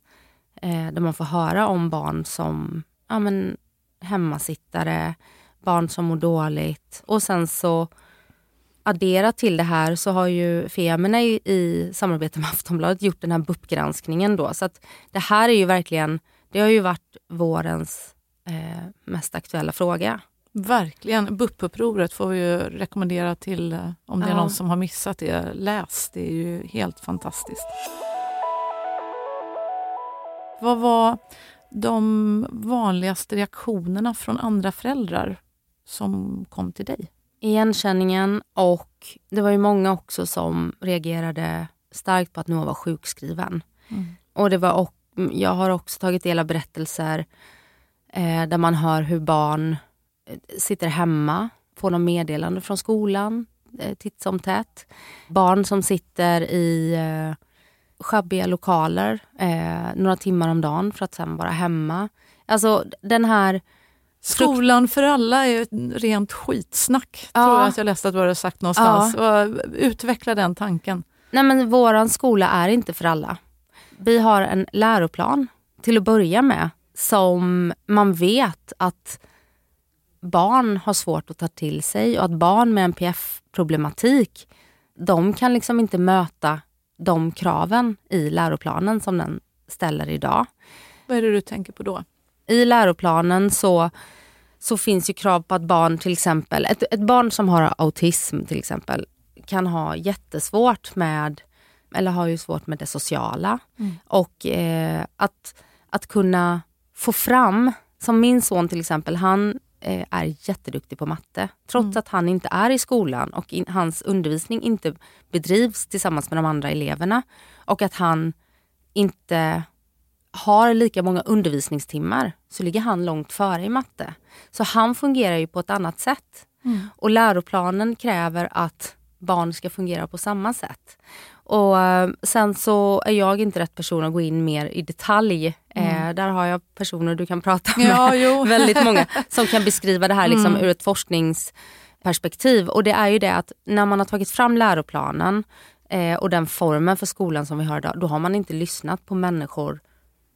Eh, där man får höra om barn som ja, men, hemmasittare, barn som mår dåligt. Och sen så adderat till det här så har ju Femina i, i samarbete med Aftonbladet gjort den här BUP-granskningen då. Så att det här är ju verkligen, det har ju varit vårens eh, mest aktuella fråga. Verkligen. BUP-upproret får vi ju rekommendera till eh, om det ja. är någon som har missat det. Läs, det är ju helt fantastiskt. Vad var de vanligaste reaktionerna från andra föräldrar som kom till dig? Igenkänningen och det var ju många också som reagerade starkt på att Noah var sjukskriven. Mm. Och det var och, jag har också tagit del av berättelser eh, där man hör hur barn sitter hemma, får någon meddelande från skolan eh, titt som tätt. Barn som sitter i eh, sjabbiga lokaler eh, några timmar om dagen för att sen vara hemma. Alltså den här... Skolan för alla är ett rent skitsnack, ja. tror jag att jag läste att du hade sagt någonstans. Ja. Utveckla den tanken. Nej men våran skola är inte för alla. Vi har en läroplan till att börja med som man vet att barn har svårt att ta till sig och att barn med NPF-problematik, de kan liksom inte möta de kraven i läroplanen som den ställer idag. Vad är det du tänker på då? I läroplanen så, så finns ju krav på att barn till exempel, ett, ett barn som har autism till exempel, kan ha jättesvårt med, eller har ju svårt med det sociala. Mm. Och eh, att, att kunna få fram, som min son till exempel, han Eh, är jätteduktig på matte. Trots mm. att han inte är i skolan och in, hans undervisning inte bedrivs tillsammans med de andra eleverna. Och att han inte har lika många undervisningstimmar så ligger han långt före i matte. Så han fungerar ju på ett annat sätt. Mm. Och läroplanen kräver att barn ska fungera på samma sätt. Och eh, Sen så är jag inte rätt person att gå in mer i detalj. Eh, mm. Eh, där har jag personer du kan prata med, ja, väldigt många, som kan beskriva det här liksom mm. ur ett forskningsperspektiv. Och det är ju det att när man har tagit fram läroplanen eh, och den formen för skolan som vi har idag, då har man inte lyssnat på människor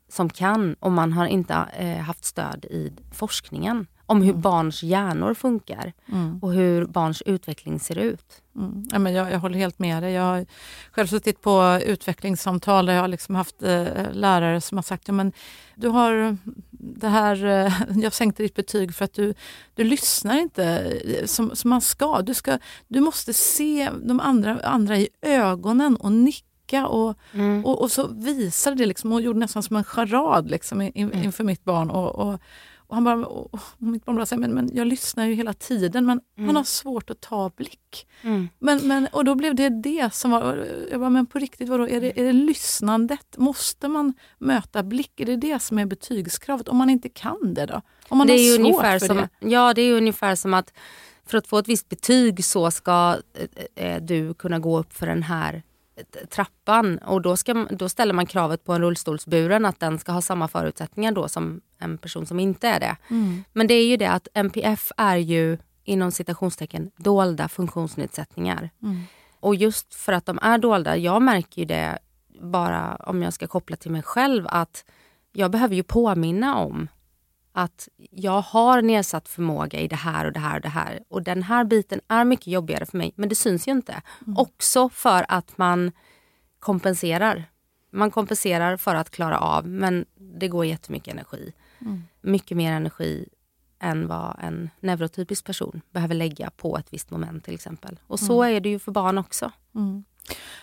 som kan och man har inte eh, haft stöd i forskningen om hur mm. barns hjärnor funkar mm. och hur barns utveckling ser ut. Mm. Ja, men jag, jag håller helt med dig. Jag har själv suttit på utvecklingssamtal där jag har liksom haft eh, lärare som har sagt ja, men du har det här, eh, jag sänkte ditt betyg för att du, du lyssnar inte eh, som, som man ska. Du, ska. du måste se de andra, andra i ögonen och nicka och, Mm. och, och så visade det liksom och gjorde nästan som en charad liksom, in, Mm. inför mitt barn. Och, och, och han bara, och, mitt barn bara säger, men, men jag lyssnar ju hela tiden men han har svårt att ta blick. Mm. Men, men, och då blev det det som var, jag bara, men på riktigt, vadå, är, det, är det lyssnandet? Måste man möta blick? Är det det som är betygskravet? Om man inte kan det då? Om man det har svårt för som, det? Ja, det är ungefär som att för att få ett visst betyg så ska eh, eh, du kunna gå upp för den här trappan och då, ska, då ställer man kravet på en rullstolsburen att den ska ha samma förutsättningar då som en person som inte är det. Mm. Men det är ju det att NPF är ju inom citationstecken dolda funktionsnedsättningar. Mm. Och just för att de är dolda, jag märker ju det bara om jag ska koppla till mig själv att jag behöver ju påminna om att jag har nedsatt förmåga i det här och det här och det här. Och den här biten är mycket jobbigare för mig, men det syns ju inte. Också för att man kompenserar. Man kompenserar för att klara av, men det går jättemycket energi. Mm. Mycket mer energi än vad en neurotypisk person behöver lägga på ett visst moment till exempel. Och så är det ju för barn också. Mm.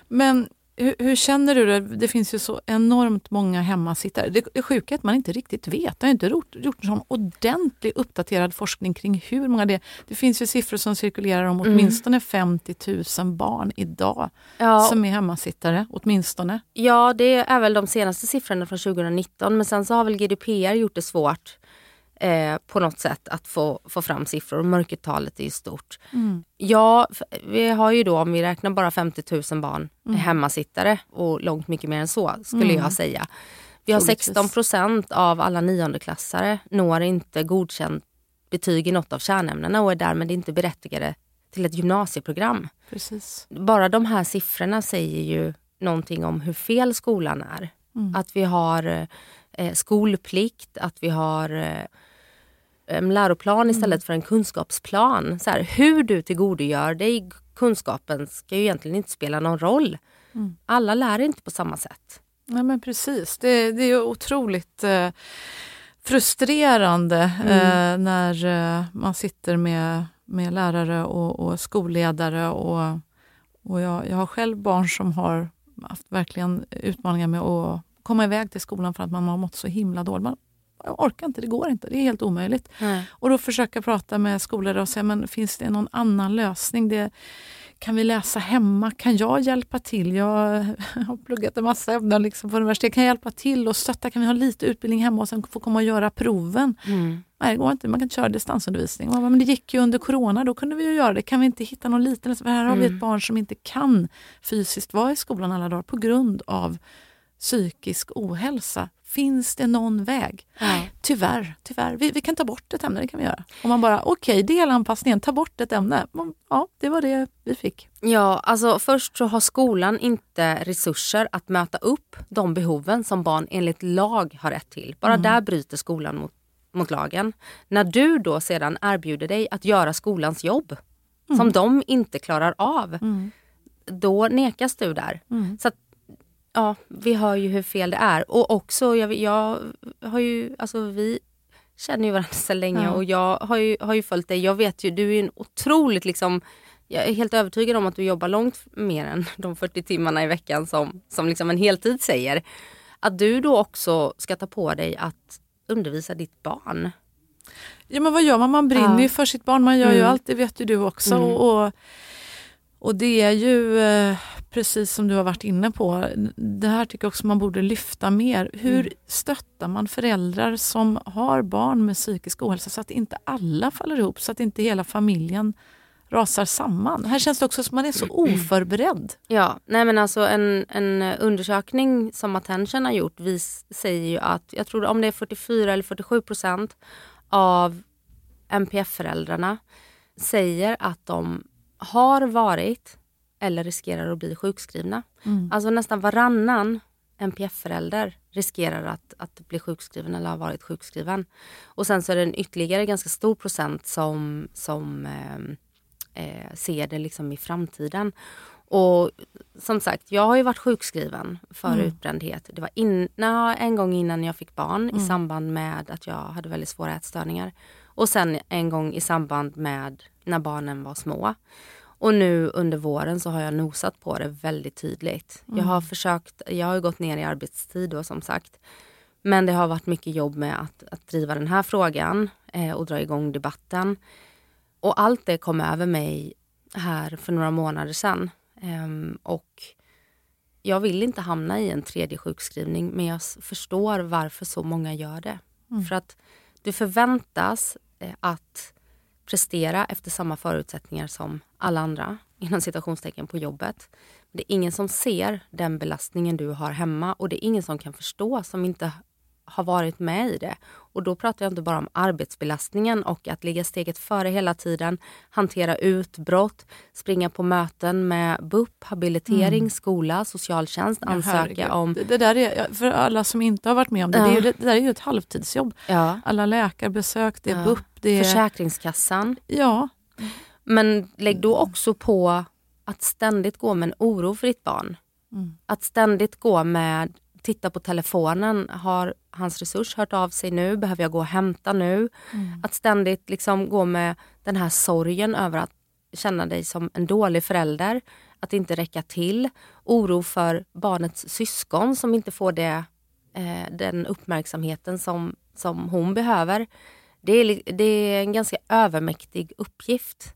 Men hur, hur känner du det? Det finns ju så enormt många hemmasittare. Det, det sjuka är att man inte riktigt vet. Det har inte gjort, sån ordentlig uppdaterad forskning kring hur många det är. Det finns ju siffror som cirkulerar om Mm. åtminstone 50 000 barn idag Ja, som är hemmasittare. Åtminstone. Ja, det är väl de senaste siffrorna från 2019 men sen så har väl GDPR gjort det svårt eh, på något sätt att få, få fram siffror. Mörkertalet är ju stort. Mm. Ja, vi har ju då om vi räknar bara 50 000 barn Mm. hemmasittare och långt mycket mer än så skulle Mm. jag säga. Vi har Troligtvis. 16 procent av alla niondeklassare når inte godkänt betyg i något av kärnämnena och är därmed inte berättigade till ett gymnasieprogram. Precis. Bara de här siffrorna säger ju någonting om hur fel skolan är. Mm. Att vi har eh, skolplikt, att vi har eh, en läroplan istället för en kunskapsplan. Så här, hur du tillgodogör dig kunskapen ska ju egentligen inte spela någon roll. Mm. Alla lär inte på samma sätt. Nej men precis. Det, det är otroligt eh, frustrerande eh, när eh, man sitter med, med lärare och, och skolledare. Och, och jag, jag har själv barn som har haft verkligen utmaningar med att komma iväg till skolan för att man har mått så himla dåligt. Man, jag orkar inte, det går inte, det är helt omöjligt. Och då försöka prata med skolledare och säga, men finns det någon annan lösning? Det, kan vi läsa hemma? Kan jag hjälpa till? Jag har pluggat en massa ämnen liksom på universitet. Kan jag hjälpa till och stötta? Kan vi ha lite utbildning hemma och sen få komma och göra proven? Mm. Nej, det går inte. Man kan inte köra distansundervisning. Bara, Men det gick ju under corona, då kunde vi ju göra det. Kan vi inte hitta någon liten... För här har vi Mm. ett barn som inte kan fysiskt vara i skolan alla dagar på grund av psykisk ohälsa. Finns det någon väg? Ja. Tyvärr, tyvärr. Vi, vi kan ta bort ett ämne, det kan vi göra. Om man bara, okej, delanpassningen, ta bort ett ämne. Mm, Ja, det var det vi fick. Ja, alltså först så har skolan inte resurser att möta upp de behoven som barn enligt lag har rätt till. Bara Mm. där bryter skolan mot, mot lagen. När du då sedan erbjuder dig att göra skolans jobb som de inte klarar av, Mm. då nekas du där. Mm. Så ja, vi hör ju hur fel det är. Och också, jag, jag har ju, alltså vi känner ju varandra så länge Ja. och jag har ju, har ju följt dig. Jag vet ju, du är en otroligt liksom jag är helt övertygad om att du jobbar långt mer än de 40 timmarna i veckan som, som liksom en heltid säger. Att du då också ska ta på dig att undervisa ditt barn. Ja, men vad gör man? Man brinner Ja. ju för sitt barn. Man gör ju Mm. allt, det vet ju du också. Mm. Och, och, och det är ju eh, precis som du har varit inne på. Det här tycker jag också man borde lyfta mer. Hur Mm. stöttar man föräldrar som har barn med psykisk ohälsa så att inte alla faller ihop, så att inte hela familjen rasar samman. Här känns det också som man är så oförberedd. Ja, nej men alltså en, en undersökning som Attention har gjort vis, säger ju att, jag tror om det är 44 eller 47 procent av NPF-föräldrarna säger att de har varit eller riskerar att bli sjukskrivna. Mm. Alltså nästan varannan NPF-förälder riskerar att, att bli sjukskriven eller har varit sjukskriven. Och sen så är det en ytterligare ganska stor procent som, som eh, eh, ser det liksom i framtiden. Och som sagt, jag har ju varit sjukskriven för Mm. utbrändhet. Det var in, nej, en gång innan jag fick barn i Mm. samband med att jag hade väldigt svåra ätstörningar. Och sen en gång i samband med när barnen var små. Och nu under våren så har jag nosat på det väldigt tydligt. Jag har Mm. försökt, jag har gått ner i arbetstid då som sagt. Men det har varit mycket jobb med att, att driva den här frågan eh, och dra igång debatten. Och allt det kom över mig här för några månader sedan. Ehm, och jag vill inte hamna i en tredje sjukskrivning men jag förstår varför så många gör det. Mm. För att du förväntas eh, Eh, att prestera efter samma förutsättningar som alla andra inom citationstecken på jobbet. Det är ingen som ser den belastningen du har hemma och det är ingen som kan förstå som inte har varit med i det. Och då pratar jag inte bara om arbetsbelastningen och att ligga steget före hela tiden, hantera utbrott, springa på möten med BUP, habilitering, Mm. skola, socialtjänst, Ja, ansöka herregud. om... Det, det där är, för alla som inte har varit med om det, Ja. det, är, ju- det där är ju ett halvtidsjobb. Ja. Alla läkarbesök, det är. BUP, det är... Försäkringskassan. Ja. Men lägg då också på att ständigt gå med en oro för ditt barn. Mm. Att ständigt gå med, titta på telefonen, har hans resurs hört av sig nu? Behöver jag gå och hämta nu? Mm. Att ständigt liksom gå med den här sorgen över att känna dig som en dålig förälder, att inte räcka till. Oro för barnets syskon som inte får det, eh, den uppmärksamheten som, som hon behöver. Det är, det är en ganska övermäktig uppgift.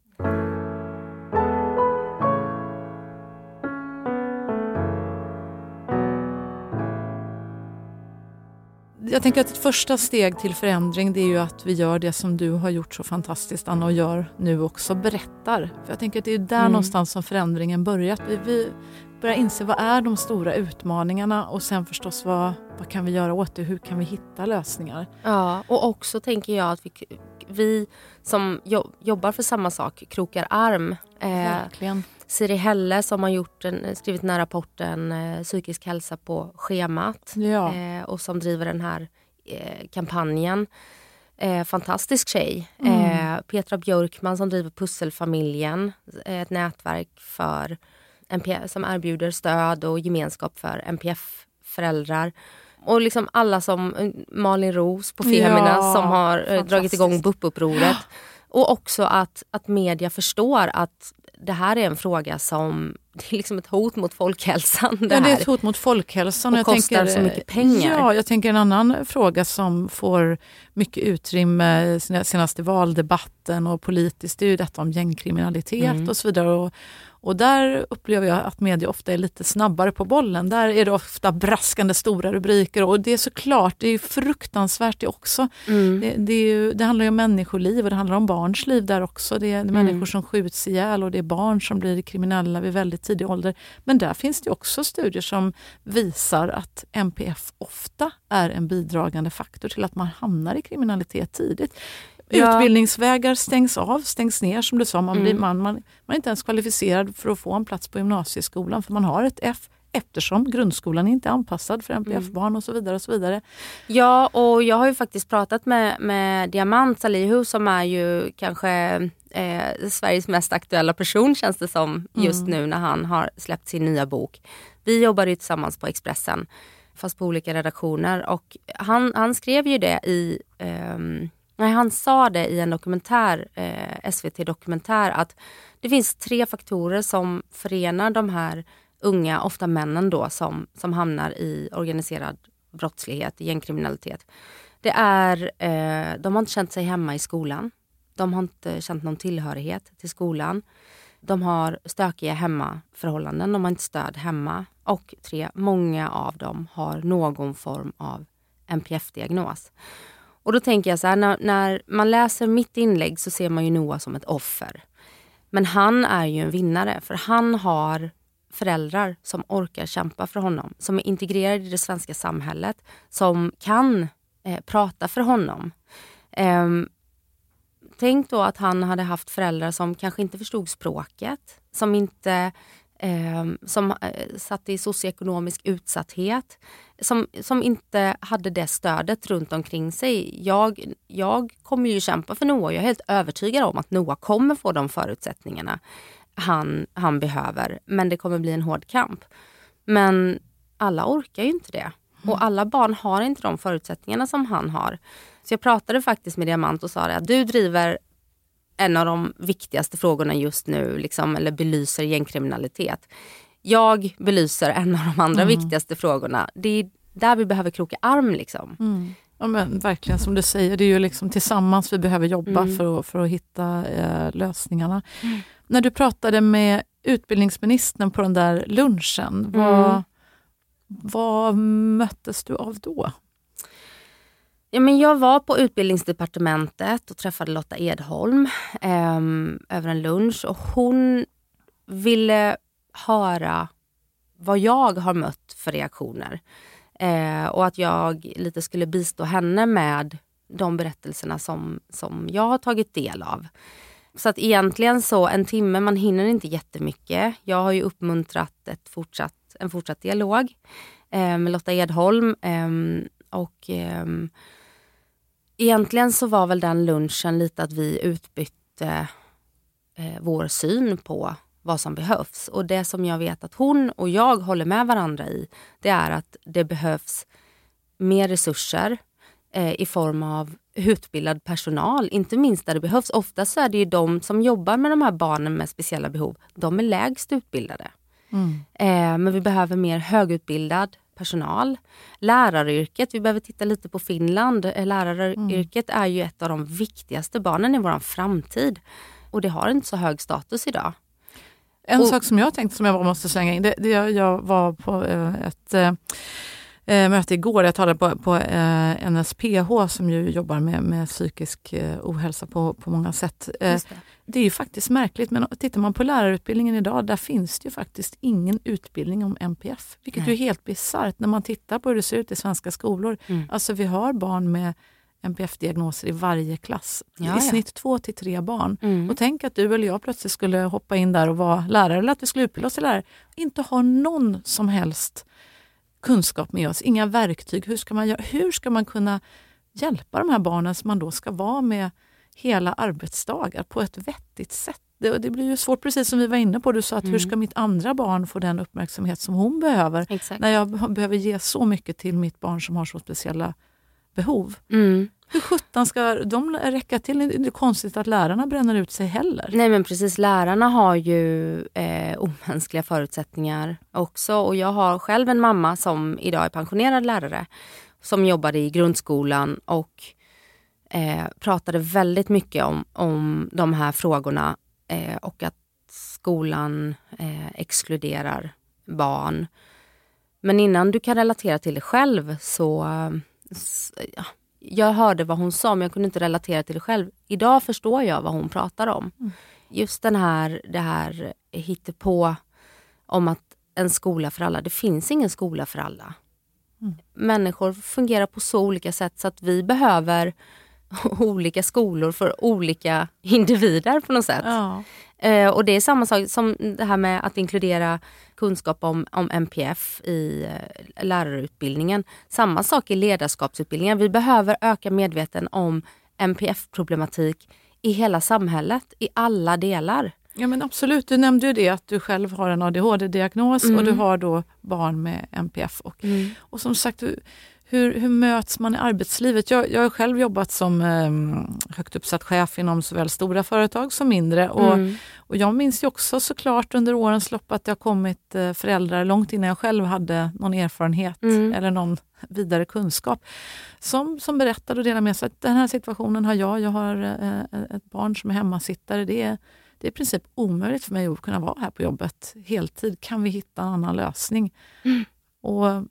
Jag tänker att ett första steg till förändring det är ju att vi gör det som du har gjort så fantastiskt Anna och gör nu också, berättar. För jag tänker att det är där Mm. någonstans som förändringen börjat. Vi, vi börjar inse vad är de stora utmaningarna och sen förstås vad, vad kan vi göra åt det? Hur kan vi hitta lösningar? Ja, och också tänker jag att vi, vi som jo, jobbar för samma sak krokar arm. Eh, Verkligen. Siri Helle som har gjort en, skrivit den här rapporten eh, Psykisk hälsa på schemat Ja. eh, och som driver den här eh, kampanjen. Eh, fantastisk tjej. Mm. Eh, Petra Björkman som driver Pusselfamiljen, eh, ett nätverk för NPF, som erbjuder stöd och gemenskap för NPF-föräldrar. Och liksom alla som, eh, Malin Ros på Femina Ja, som har eh, dragit igång BUP-upproret. Och också att, att media förstår att det här är en fråga som, det är liksom ett hot mot folkhälsan. Det Ja, det är ett hot mot folkhälsan. Och jag kostar tänker, så mycket pengar. Ja, jag tänker en annan fråga som får mycket utrymme i senaste valdebatten och politiskt, det är ju detta om gängkriminalitet Mm. och så vidare. Och, och där upplever jag att media ofta är lite snabbare på bollen. Där är det ofta braskande stora rubriker och det är såklart, det är fruktansvärt det också. Mm. Det, det, ju, det handlar ju om människoliv och det handlar om barns liv där också. Det är Mm. människor som skjuts ihjäl och det är barn som blir kriminella vid väldigt tidig ålder. Men där finns det också studier som visar att MPF ofta är en bidragande faktor till att man hamnar i kriminalitet tidigt. Ja. Utbildningsvägar stängs av, stängs ner som du sa. Man, blir, Mm. man, man, man är inte ens kvalificerad för att få en plats på gymnasieskolan för man har ett F eftersom grundskolan inte är anpassad för MPF-barn och så vidare. och så vidare. Ja, och jag har ju faktiskt pratat med, med Diamant Salihu som är ju kanske eh, Sveriges mest aktuella person känns det som just Mm. nu när han har släppt sin nya bok. Vi jobbar ju tillsammans på Expressen fast på olika redaktioner och han, han skrev ju det i ehm, Nej, han sa det i en dokumentär, eh, SVT-dokumentär, att det finns tre faktorer som förenar de här unga, ofta männen då, som, som hamnar i organiserad brottslighet, gängkriminalitet. Det är, eh, de har inte känt sig hemma i skolan. De har inte känt någon tillhörighet till skolan. De har stökiga hemmaförhållanden, de har inte stöd hemma. Och tre, många av dem har någon form av NPF-diagnos. Och då tänker jag så här, när, när man läser mitt inlägg så ser man ju Noah som ett offer. Men han är ju en vinnare för han har föräldrar som orkar kämpa för honom, som är integrerade i det svenska samhället, som kan eh, prata för honom. Eh, tänk då att han hade haft föräldrar som kanske inte förstod språket, som inte eh, som satt i socioekonomisk utsatthet, som, som inte hade det stödet runt omkring sig. Jag, jag kommer ju kämpa för Noah, jag är helt övertygad om att Noah kommer få de förutsättningarna. han, han behöver. Men det kommer bli en hård kamp. Men alla orkar ju inte det. Och alla barn har inte de förutsättningarna som han har. Så jag pratade faktiskt med Diamant och sa att du driver en av de viktigaste frågorna just nu, liksom, eller belyser gängkriminalitet. Jag belyser en av de andra Mm. viktigaste frågorna. Det är där vi behöver kroka arm. Liksom. Mm. Ja, men verkligen som du säger, det är ju liksom tillsammans vi behöver jobba Mm. för, att, för att hitta eh, lösningarna. När du pratade med utbildningsministern på den där lunchen, vad, Mm. vad möttes du av då? Ja, men jag var på utbildningsdepartementet och träffade Lotta Edholm eh, över en lunch och hon ville höra vad jag har mött för reaktioner. Eh, och att jag lite skulle bistå henne med de berättelserna som, som jag har tagit del av. Så att egentligen så en timme, man hinner inte jättemycket. Jag har ju uppmuntrat ett fortsatt, en fortsatt dialog eh, med Lotta Edholm. Eh, och ehm, Egentligen så var väl den lunchen lite att vi utbytte eh, vår syn på vad som behövs. Och det som jag vet att hon och jag håller med varandra i, det är att det behövs mer resurser eh, i form av utbildad personal, inte minst där det behövs. Ofta så är det ju de som jobbar med de här barnen med speciella behov, de är lägst utbildade. Eh, men vi behöver mer högutbildad personal. Läraryrket, vi behöver titta lite på Finland. Eh, Läraryrket är ju ett av de viktigaste barnen i vår framtid. Och det har inte så hög status idag. En Och- sak som jag tänkte som jag bara måste slänga in, det, det jag, jag var på eh, ett eh, möte igår, jag talade på, på eh, NSPH som ju jobbar med, med psykisk eh, ohälsa på, på många sätt. Eh, det. det är ju faktiskt märkligt, men tittar man på lärarutbildningen idag, där finns det ju faktiskt ingen utbildning om MPF. Vilket Nej. ju är helt bisarrt när man tittar på hur det ser ut i svenska skolor. Mm. Alltså vi har barn med MPF-diagnoser i varje klass. Ja, I snitt två till tre barn. Mm. Och tänk att du eller jag plötsligt skulle hoppa in där och vara lärare, eller att vi skulle utbilda oss till lärare. Inte ha någon som helst kunskap med oss, inga verktyg. Hur ska man, göra? Hur ska man kunna hjälpa de här barnen som man då ska vara med hela arbetsdagar på ett vettigt sätt? Det, det blir ju svårt, precis som vi var inne på. Du sa att hur Mm. ska mitt andra barn få den uppmärksamhet som hon behöver? Exakt. När jag be- behöver ge så mycket till mitt barn som har så speciella behov. Mm. Hur sjutton ska de räcka till? Det är inte konstigt att lärarna bränner ut sig heller. Nej men precis, lärarna har ju eh, omänskliga förutsättningar också. Och jag har själv en mamma som idag är pensionerad lärare. Som jobbade i grundskolan och eh, pratade väldigt mycket om, om de här frågorna. Eh, och att skolan eh, exkluderar barn. Men innan du kan relatera till det själv så... Eh, så ja, jag hörde vad hon sa men jag kunde inte relatera till det själv. Idag förstår jag vad hon pratar om. Just den här, det här hittepå om att en skola för alla. Det finns ingen skola för alla. Människor fungerar på så olika sätt så att vi behöver olika skolor för olika individer på något sätt. Ja. Eh, och det är samma sak som det här med att inkludera kunskap om, om MPF i eh, lärarutbildningen. Samma sak i ledarskapsutbildningen. Vi behöver öka medveten om MPF-problematik i hela samhället, i alla delar. Ja men absolut, du nämnde ju det att du själv har en ADHD-diagnos och du har då barn med MPF. Och, och som sagt, hur, hur möts man i arbetslivet? Jag, jag har själv jobbat som eh, högt uppsatt chef inom såväl stora företag som mindre. Och, Mm. och jag minns ju också såklart under årens lopp att det har kommit eh, föräldrar långt innan jag själv hade någon erfarenhet Mm. eller någon vidare kunskap som, som berättade och delade med sig att den här situationen har jag. Jag har eh, ett barn som är hemmasittare. Det är, det är i princip omöjligt för mig att kunna vara här på jobbet heltid. Kan vi hitta en annan lösning? Och ja,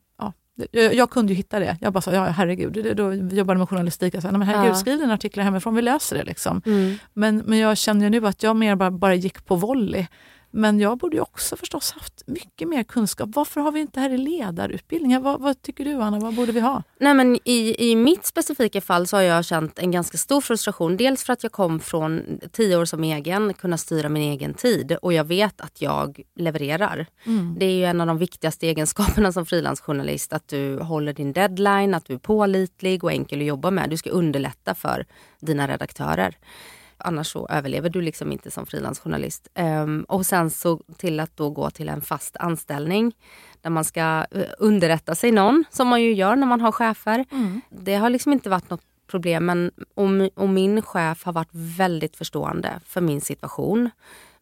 jag, jag kunde ju hitta det. Jag bara sa, ja herregud, då jobbade med journalistik. Jag sa, nej, men herregud, Ja. skriv dina artiklar hemifrån, vi löser det. Liksom. Mm. Men, men jag känner ju nu att jag mer bara, bara gick på volley. Men jag borde ju också förstås haft mycket mer kunskap. Varför har vi inte här i ledarutbildningen? Vad, vad tycker du Anna, vad borde vi ha? Nej, men i, I mitt specifika fall så har jag känt en ganska stor frustration. Dels för att jag kom från tio år som egen, kunna styra min egen tid och jag vet att jag levererar. Det är ju en av de viktigaste egenskaperna som frilansjournalist. Att du håller din deadline, att du är pålitlig och enkel att jobba med. Du ska underlätta för dina redaktörer. Annars så överlever du liksom inte som frilansjournalist. Um, och sen så till att då gå till en fast anställning där man ska uh, underrätta sig någon, som man ju gör när man har chefer. Mm. Det har liksom inte varit något problem men, och, och min chef har varit väldigt förstående för min situation.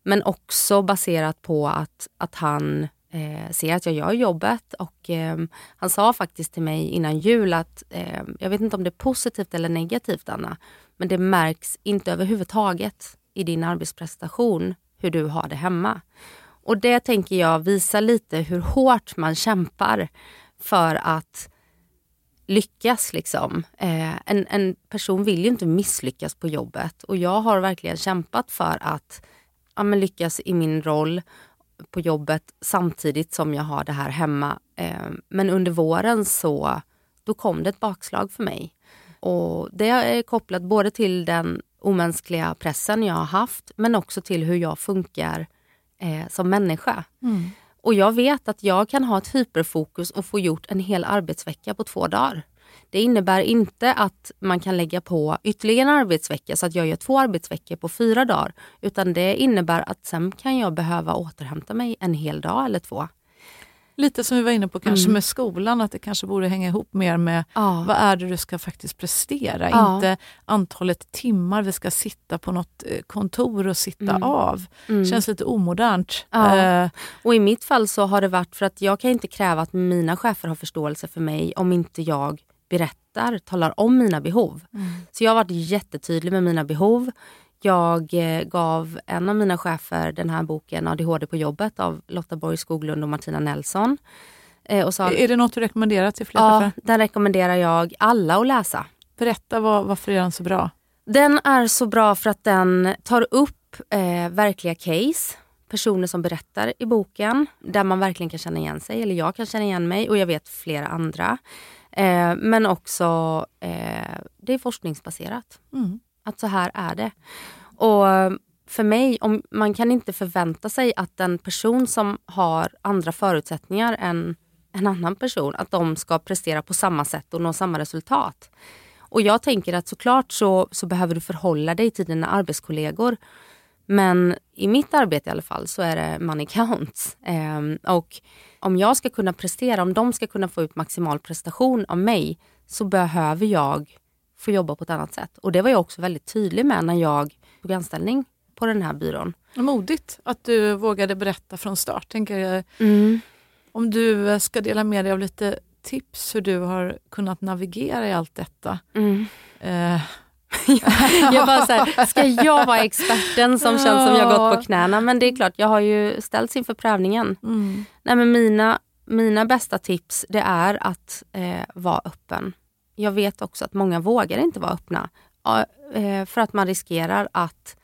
Men också baserat på att, att han eh, ser att jag gör jobbet. Och, eh, han sa faktiskt till mig innan jul att, eh, jag vet inte om det är positivt eller negativt Anna, men det märks inte överhuvudtaget i din arbetsprestation hur du har det hemma. Och det tänker jag visar lite hur hårt man kämpar för att lyckas. Liksom. Eh, en, en person vill ju inte misslyckas på jobbet och jag har verkligen kämpat för att ja, lyckas i min roll på jobbet samtidigt som jag har det här hemma. Eh, men under våren så då kom det ett bakslag för mig. Och Det är kopplat både till den omänskliga pressen jag har haft men också till hur jag funkar eh, som människa. Mm. Och jag vet att jag kan ha ett hyperfokus och få gjort en hel arbetsvecka på två dagar. Det innebär inte att man kan lägga på ytterligare en arbetsvecka så att jag gör två arbetsveckor på fyra dagar. Utan det innebär att sen kan jag behöva återhämta mig en hel dag eller två. Lite som vi var inne på kanske mm. med skolan, att det kanske borde hänga ihop mer med ja. vad är det du ska faktiskt prestera. Ja. Inte antalet timmar vi ska sitta på något eh, kontor och sitta mm. av. Mm. känns lite omodernt. Ja. Uh. Och i mitt fall så har det varit för att jag kan inte kräva att mina chefer har förståelse för mig om inte jag berättar, talar om mina behov. Mm. Så jag har varit jättetydlig med mina behov. Jag eh, gav en av mina chefer den här boken ADHD på jobbet av Lotta Borg Skoglund och Martina Nelson. Eh, och sa, är det något du rekommenderar till fler Ja, den rekommenderar jag alla att läsa. Berätta var, varför är den så bra? Den är så bra för att den tar upp eh, verkliga case personer som berättar i boken där man verkligen kan känna igen sig, eller jag kan känna igen mig och jag vet flera andra. Eh, men också, eh, det är forskningsbaserat. Mm. Att så här är det. Och för mig, om, man kan inte förvänta sig att en person som har andra förutsättningar än en annan person, att de ska prestera på samma sätt och nå samma resultat. Och jag tänker att såklart så, så behöver du förhålla dig till dina arbetskollegor. Men i mitt arbete i alla fall så är det money counts. Eh, och om jag ska kunna prestera, om de ska kunna få ut maximal prestation av mig så behöver jag få jobba på ett annat sätt. Och det var jag också väldigt tydlig med när jag tog anställning på den här byrån. Modigt att du vågade berätta från start. Tänker jag. Mm. Om du ska dela med dig av lite tips hur du har kunnat navigera i allt detta. Mm. Eh, jag bara så här, ska jag vara experten som känns som jag gått på knäna? Men det är klart, jag har ju ställts inför prövningen. Mm. Nej, men mina, mina bästa tips det är att eh, vara öppen. Jag vet också att många vågar inte vara öppna. Eh, för att man riskerar att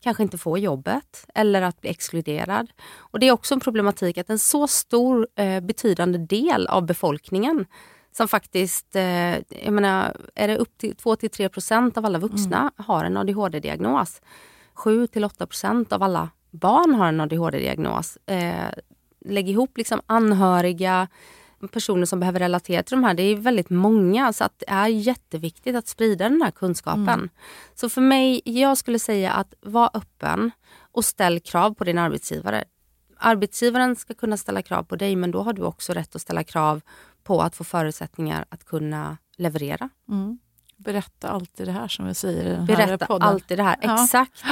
kanske inte få jobbet eller att bli exkluderad. Och Det är också en problematik att en så stor eh, betydande del av befolkningen som faktiskt, eh, jag menar, är det upp till 2-3 procent av alla vuxna mm. har en ADHD-diagnos. 7-8 procent av alla barn har en ADHD-diagnos. Eh, lägg ihop liksom anhöriga, personer som behöver relatera till de här. Det är väldigt många så att det är jätteviktigt att sprida den här kunskapen. Mm. Så för mig, jag skulle säga att var öppen och ställ krav på din arbetsgivare. Arbetsgivaren ska kunna ställa krav på dig men då har du också rätt att ställa krav på att få förutsättningar att kunna leverera. Mm. Berätta alltid det här som vi säger i den Berätta här podden. alltid det här, ja. exakt.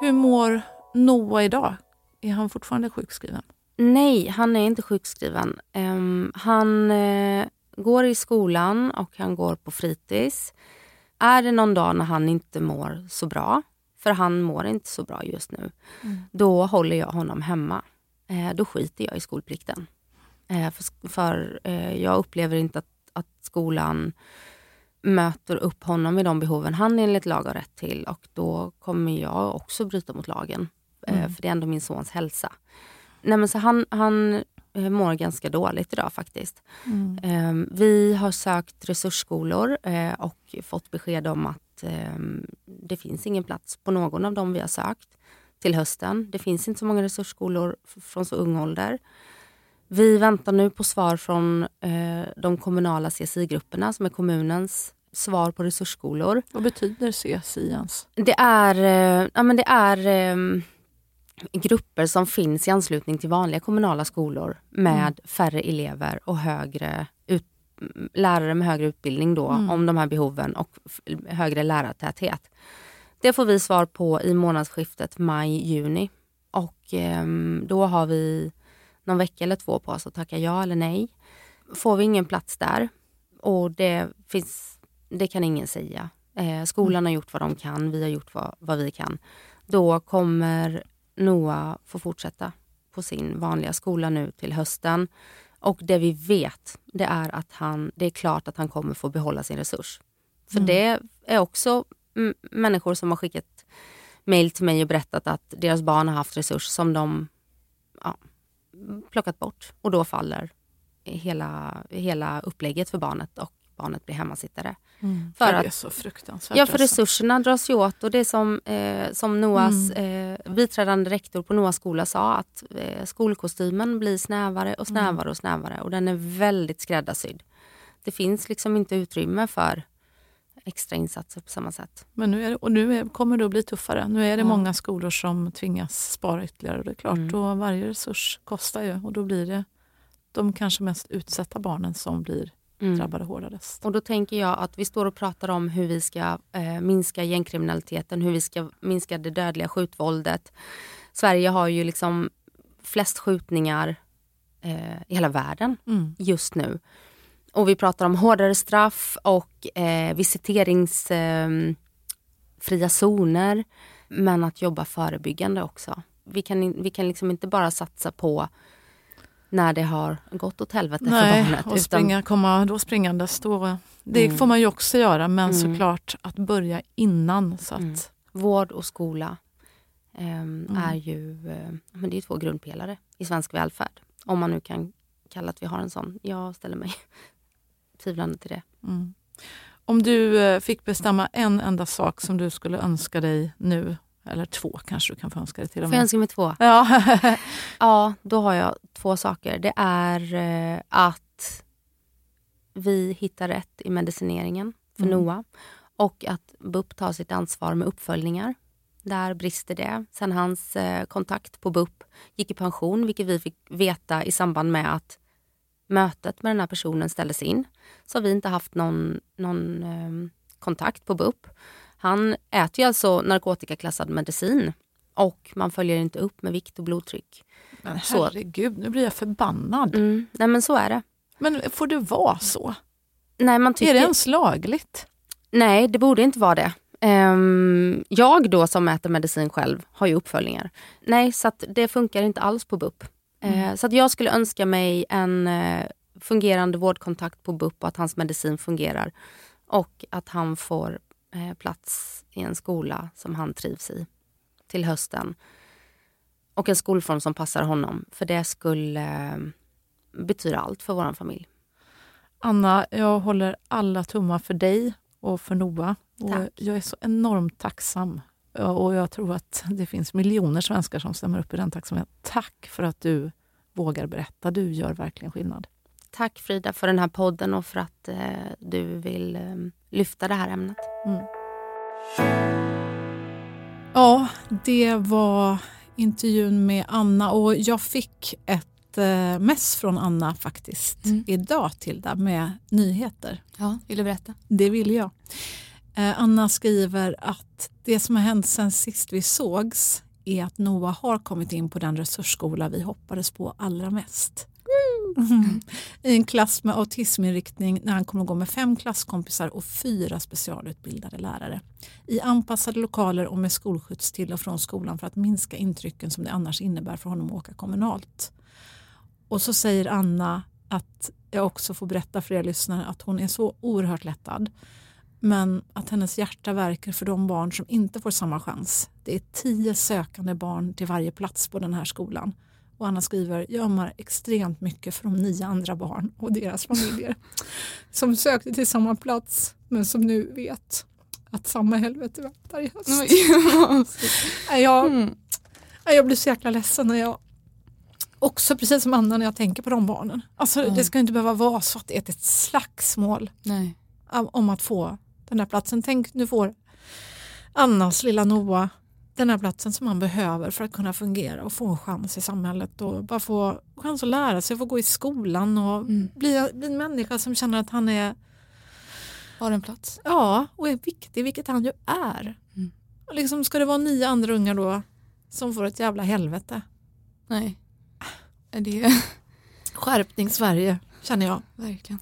Hur mår Noah idag? Är han fortfarande sjukskriven? Nej, han är inte sjukskriven. Um, han uh, går i skolan och han går på fritids. Är det någon dag när han inte mår så bra, för han mår inte så bra just nu, mm. då håller jag honom hemma eh, då skiter jag i skolplikten. Eh, för, för jag upplever inte att, att, skolan möter upp honom med de behoven han enligt lag har rätt till och då kommer jag också bryta mot lagen. Eh, mm. För det är ändå min sons hälsa. Nej, men så han, han eh, mår ganska dåligt idag faktiskt. Mm. Eh, vi har sökt resursskolor och fått besked om att det finns ingen plats på någon av dem vi har sökt till hösten. Det finns inte så många resursskolor från så ung ålder. Vi väntar nu på svar från eh, de kommunala CSI-grupperna som är kommunens svar på resursskolor. Vad betyder CSI ens? Det är, eh, ja, men det är eh, grupper som finns i anslutning till vanliga kommunala skolor med Mm. färre elever och högre ut, lärare med högre utbildning då Mm. om de här behoven och högre lärartäthet. Det får vi svar på i månadsskiftet maj-juni och ehm, då har vi någon vecka eller två på oss att tacka ja eller nej. Får vi ingen plats där och det finns, det kan ingen säga. Eh, skolan har gjort vad de kan, vi har gjort vad, vad vi kan. Då kommer Noah få fortsätta på sin vanliga skola nu till hösten. Och det vi vet, det är att han, det är klart att han kommer få behålla sin resurs. För Mm. det är också människor som har skickat mejl till mig och berättat att deras barn har haft resurs som de ja, plockat bort. Och då faller hela, hela upplägget för barnet och barnet blir hemmasittare. Mm. För det att- är så fruktansvärt. Ja, för alltså. resurserna dras ju åt och det som, eh, som Noahs Mm. eh, biträdande rektor på Noahs skola sa att eh, skolkostymen blir snävare och Mm. snävare och snävare och den är väldigt skräddarsydd. Det finns liksom inte utrymme för extra insatser på samma sätt. Men nu, är det, och nu är, kommer det att bli tuffare. Nu är det Ja. många skolor som tvingas spara ytterligare. Och det är klart, Mm. då varje resurs kostar ju och då blir det de kanske mest utsatta barnen som blir Mm. drabbade hårdast. Och då tänker jag att vi står och pratar om hur vi ska eh, minska gängkriminaliteten, hur vi ska minska det dödliga skjutvåldet. Sverige har ju liksom flest skjutningar eh, i hela världen Mm. just nu. Och vi pratar om hårdare straff och eh, visiteringssfria eh, fria zoner. Men att jobba förebyggande också. Vi kan, vi kan liksom inte bara satsa på när det har gått åt helvete för Nej, barnet. och springa, komma då springandes. Då, det Mm. får man ju också göra, men Mm. såklart att börja innan. Så att, Mm. Vård och skola Mm. är ju eh, men det är två grundpelare i svensk välfärd. Om man nu kan kalla att vi har en sån. Jag ställer mig tvivlande till det. mm. Om du eh, fick bestämma en enda sak som du skulle önska dig nu, eller två kanske du kan få önska dig till och Får jag med. önska mig två? Ja. Ja, då har jag två saker. Det är eh, att vi hittar rätt i medicineringen för Mm. Noah och att BUP tar sitt ansvar med uppföljningar. Där brister det. Sen hans eh, kontakt på BUP gick i pension, vilket vi fick veta i samband med att mötet med den här personen ställdes in. Så har vi inte haft någon, någon eh, kontakt på BUP. Han äter ju alltså narkotikaklassad medicin och man följer inte upp med vikt och blodtryck. Men Så. herregud, nu blir jag förbannad. Mm, nej men så är det. Men får det vara så? Nej, man tycker... Är det ens lagligt? Nej, det borde inte vara det. Ehm, jag då som äter medicin själv har ju uppföljningar. Nej, så det funkar inte alls på BUP. Eh, så att jag skulle önska mig en eh, fungerande vårdkontakt på BUP och att hans medicin fungerar. Och att han får eh, plats i en skola som han trivs i till hösten. Och en skolform som passar honom. För det skulle eh, betyda allt för vår familj. Anna, jag håller alla tummar för dig och för Noah. Och Tack. Jag är så enormt tacksam. Och jag tror att det finns miljoner svenskar som stämmer upp i den tacksamheten. Tack för att du vågar berätta. Du gör verkligen skillnad. Tack Frida för den här podden och för att eh, du vill eh, lyfta det här ämnet. Mm. Ja, det var intervjun med Anna och jag fick ett eh, mess från Anna faktiskt Mm. idag Tilda med nyheter. Ja, vill du berätta? Det vill jag. Eh, Anna skriver att det som har hänt sen sist vi sågs är att Noah har kommit in på den resursskola vi hoppades på allra mest. Mm. I en klass med autisminriktning när han kommer att gå med fem klasskompisar och fyra specialutbildade lärare. I anpassade lokaler och med skolskjuts till och från skolan för att minska intrycken som det annars innebär för honom att åka kommunalt. Och så säger Anna att jag också får berätta för er lyssnare att hon är så oerhört lättad. Men att hennes hjärta verkar för de barn som inte får samma chans. Det är tio sökande barn till varje plats på den här skolan. Och Anna skriver, jag ömmar extremt mycket för de nio andra barn och deras familjer som sökte till samma plats men som nu vet att samma helvete väntar i höst. Jag, Mm. jag blir så jäkla ledsen när jag också precis som Anna när jag tänker på de barnen. Alltså, Mm. Det ska inte behöva vara så att det är ett slagsmål Nej. om att få den här platsen. Tänk nu får Annas lilla Noah den här platsen som han behöver för att kunna fungera och få en chans i samhället och bara få chans att lära sig, få gå i skolan och Mm. bli, bli en människa som känner att han är Har en plats. Ja, och är viktig, vilket han ju är. Mm. Och liksom, ska det vara nio andra ungar då som får ett jävla helvete? Nej. Är det Skärpning Sverige, känner jag. verkligen.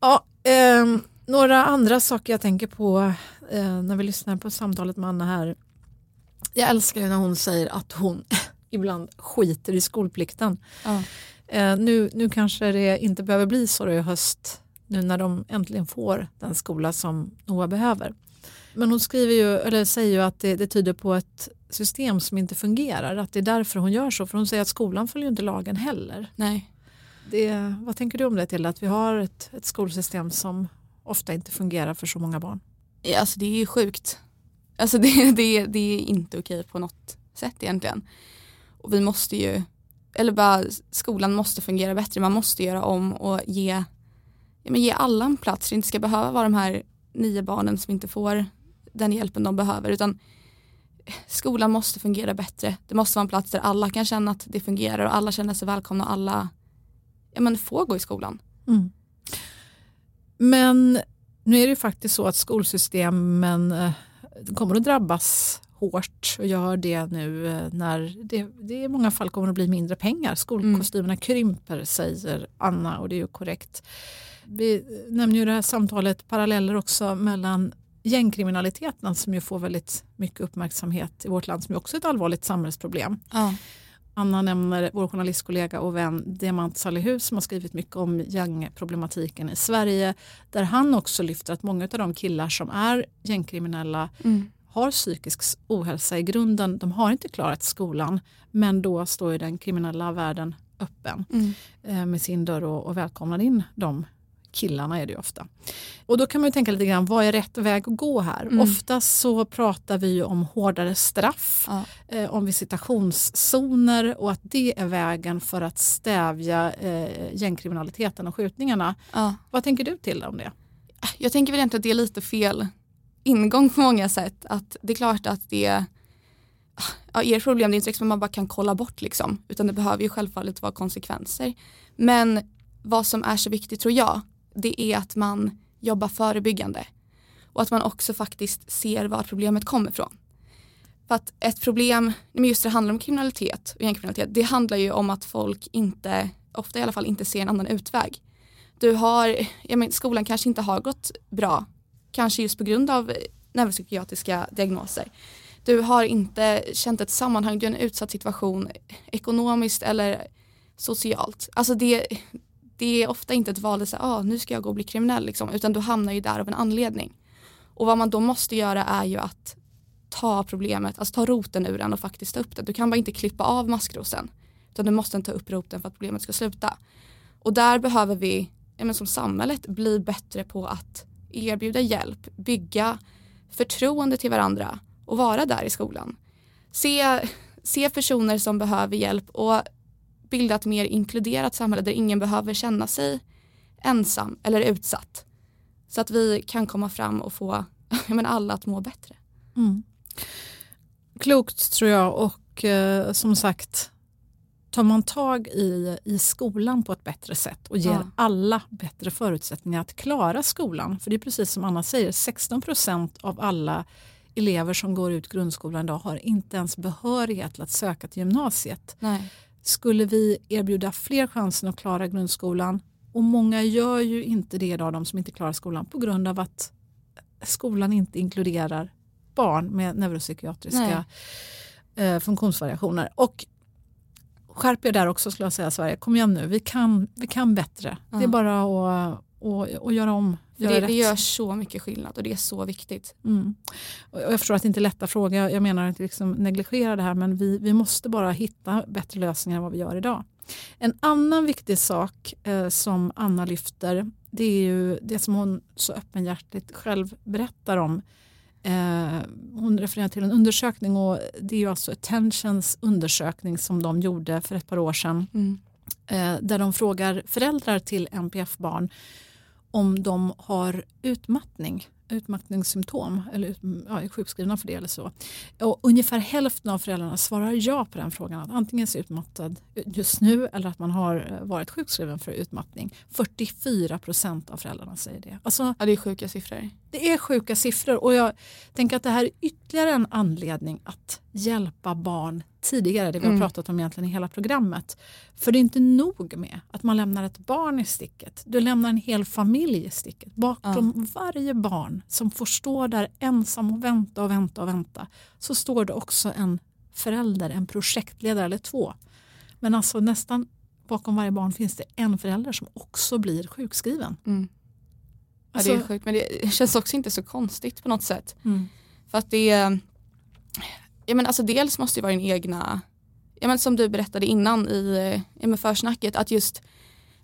Ja, ehm, några andra saker jag tänker på eh, när vi lyssnar på samtalet med Anna här. Jag älskar ju när hon säger att hon ibland skiter i skolplikten. Ja. Eh, nu, nu kanske det inte behöver bli så i höst, nu när de äntligen får den skola som Noah behöver. Men hon skriver ju, eller säger ju att det, det tyder på ett system som inte fungerar, att det är därför hon gör så. För hon säger att skolan följer inte lagen heller. Nej. Det, vad tänker du om det till att vi har ett, ett skolsystem som ofta inte fungerar för så många barn? Ja, Alltså det är ju sjukt. Alltså det, det, det är inte okej på något sätt egentligen. Och vi måste ju, eller bara skolan måste fungera bättre. Man måste göra om och ge, ja, men ge alla en plats. Det inte ska behöva vara de här nio barnen som inte får den hjälpen de behöver. Utan skolan måste fungera bättre. Det måste vara en plats där alla kan känna att det fungerar och alla känner sig välkomna och alla ja, men får gå i skolan. Mm. Men nu är det ju faktiskt så att skolsystemen eh, kommer att drabbas hårt och gör det nu eh, när det, det i många fall kommer att bli mindre pengar. Skolkostymerna krymper säger Anna och det är ju korrekt. Vi nämner ju det här samtalet paralleller också mellan gängkriminaliteten som ju får väldigt mycket uppmärksamhet i vårt land som ju också är ett allvarligt samhällsproblem. Ja. Anna nämner vår journalistkollega och vän Diamant Salihus som har skrivit mycket om gängproblematiken i Sverige. Där han också lyfter att många av de killar som är gängkriminella Mm. har psykisk ohälsa i grunden. De har inte klarat skolan men då står ju den kriminella världen öppen Mm. eh, med sin dörr och, och välkomnar in de killarna är det ju ofta. Och då kan man ju tänka lite grann, vad är rätt väg att gå här? Mm. Oftast så pratar vi ju om hårdare straff, Ja. eh, om visitationszoner och att det är vägen för att stävja eh, gängkriminaliteten och skjutningarna. Ja. Vad tänker du till om det? Jag tänker väl egentligen att det är lite fel ingång på många sätt. Att det är klart att det ja, er problem det är inte liksom att man bara kan kolla bort liksom. Utan det behöver ju självfallet vara konsekvenser. Men vad som är så viktigt tror jag, det är att man jobbar förebyggande. Och att man också faktiskt ser var problemet kommer ifrån. För att ett problem, men just det handlar om kriminalitet och gängkriminalitet, det handlar ju om att folk inte, ofta i alla fall inte ser en annan utväg. Du har, jag menar, skolan kanske inte har gått bra, kanske just på grund av neuropsykiatriska diagnoser. Du har inte känt ett sammanhang, du är i en utsatt situation ekonomiskt eller socialt. Alltså det, det är ofta inte ett val att säga, ah, nu ska jag gå och bli kriminell, liksom, utan du hamnar ju där av en anledning. Och vad man då måste göra är ju att ta problemet, alltså ta roten ur den och faktiskt ta upp det. Du kan bara inte klippa av maskrosen, utan du måste ta upp roten för att problemet ska sluta. Och där behöver vi, ja, men som samhället, bli bättre på att erbjuda hjälp, bygga förtroende till varandra och vara där i skolan. Se, se personer som behöver hjälp och bilda ett mer inkluderat samhälle där ingen behöver känna sig ensam eller utsatt. Så att vi kan komma fram och få menar, alla att må bättre. Mm. Klokt tror jag och eh, som sagt tar man tag i, i skolan på ett bättre sätt och ger Ja. alla bättre förutsättningar att klara skolan. För det är precis som Anna säger, 16 procent av alla elever som går ut grundskolan idag har inte ens behörighet till att söka till gymnasiet. Nej. Skulle vi erbjuda fler chanser att klara grundskolan och många gör ju inte det idag, de som inte klarar skolan på grund av att skolan inte inkluderar barn med neuropsykiatriska eh, funktionsvariationer. Och skärp er där också skulle jag säga Sverige, kom igen nu, vi kan, vi kan bättre. Det är bara att, att, att göra om. Göra det, rätt. det gör så mycket skillnad och det är så viktigt. Mm. Och jag förstår att det inte är lätta frågor, jag, menar inte liksom negligera det här men vi, vi måste bara hitta bättre lösningar än vad vi gör idag. En annan viktig sak eh, som Anna lyfter det är ju det som hon så öppenhjärtigt själv berättar om. Eh, hon refererar till en undersökning och det är ju alltså Attentions undersökning som de gjorde för ett par år sedan Mm. eh, där de frågar föräldrar till NPF-barn om de har utmattning utmattningssymptom eller ut, ja, är sjukskrivna för det eller så. Och ungefär hälften av föräldrarna svarar ja på den frågan. Att antingen är utmattad just nu eller att man har eh, varit sjukskriven för utmattning. 44 procent av föräldrarna säger det. Alltså, ja, det är sjuka siffror. Det är sjuka siffror och jag tänker att det här är ytterligare en anledning att hjälpa barn tidigare, det vi har mm. pratat om egentligen i hela programmet. För det är inte nog med att man lämnar ett barn i sticket, du lämnar en hel familj i sticket. Bakom ja. varje barn som får stå där ensam och vänta och vänta och vänta så står det också en förälder, en projektledare eller två. Men alltså nästan bakom varje barn finns det en förälder som också blir sjukskriven. Mm. Ja, det är alltså- sjukt men det känns också inte så konstigt på något sätt. Mm. För att det är, ja, men alltså dels måste det vara din egna, ja, men som du berättade innan i ja, men försnacket, att just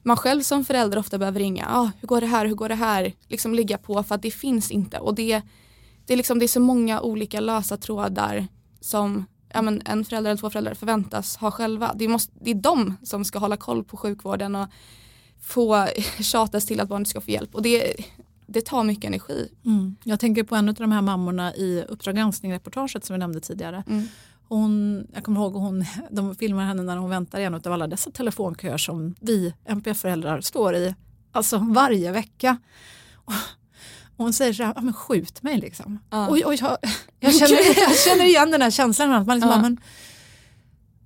man själv som förälder ofta behöver ringa, ah, hur går det här, hur går det här, liksom ligga på för att det finns inte. Och det, det, är, liksom, det är så många olika lösa trådar som ja, men en förälder eller två föräldrar förväntas ha själva. Det, måste, det är de som ska hålla koll på sjukvården och få tjatas till att barnet ska få hjälp. Och det, det tar mycket energi. Mm. Jag tänker på en av de här mammorna i Uppdrag granskning-reportaget som vi nämnde tidigare. Mm. Hon, jag kommer ihåg hon, de filmar henne när hon väntar i en av alla dessa telefonköer som vi NPF-föräldrar står i alltså varje vecka. Och hon säger så här, ja, men skjut mig liksom. Ja. Och, och jag, jag, känner, jag känner igen den här känslan. Att man liksom ja. bara, men,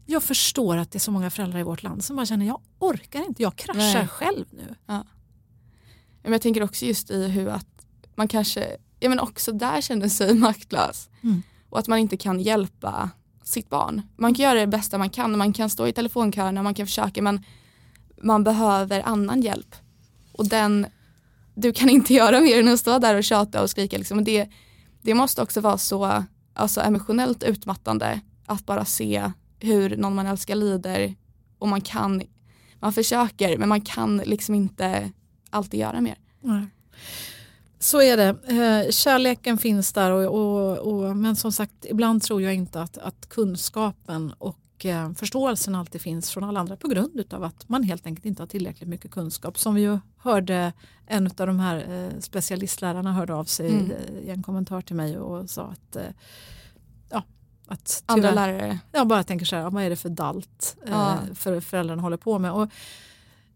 jag förstår att det är så många föräldrar i vårt land som bara känner jag orkar inte, jag kraschar Nej. själv nu. Ja. Men jag tänker också just i hur att man kanske, ja men också där känner sig maktlös. Mm. Och att man inte kan hjälpa sitt barn. Man kan göra det bästa man kan, man kan stå i telefonköerna, man kan försöka men man behöver annan hjälp. Och den, du kan inte göra mer än att stå där och tjata och skrika. Liksom. det, det måste också vara så alltså, emotionellt utmattande att bara se hur någon man älskar lider och man kan, man försöker men man kan liksom inte alltid göra mer. Nej. Så är det. Eh, kärleken finns där och, och, och, men som sagt ibland tror jag inte att, att kunskapen och eh, förståelsen alltid finns från alla andra på grund av att man helt enkelt inte har tillräckligt mycket kunskap. Som vi ju hörde en av de här eh, specialistlärarna hörde av sig mm. i en kommentar till mig och sa att ja, att Andra lärare? Jag bara tänker så här, vad är det för dalt ja. för föräldrarna håller på med. Och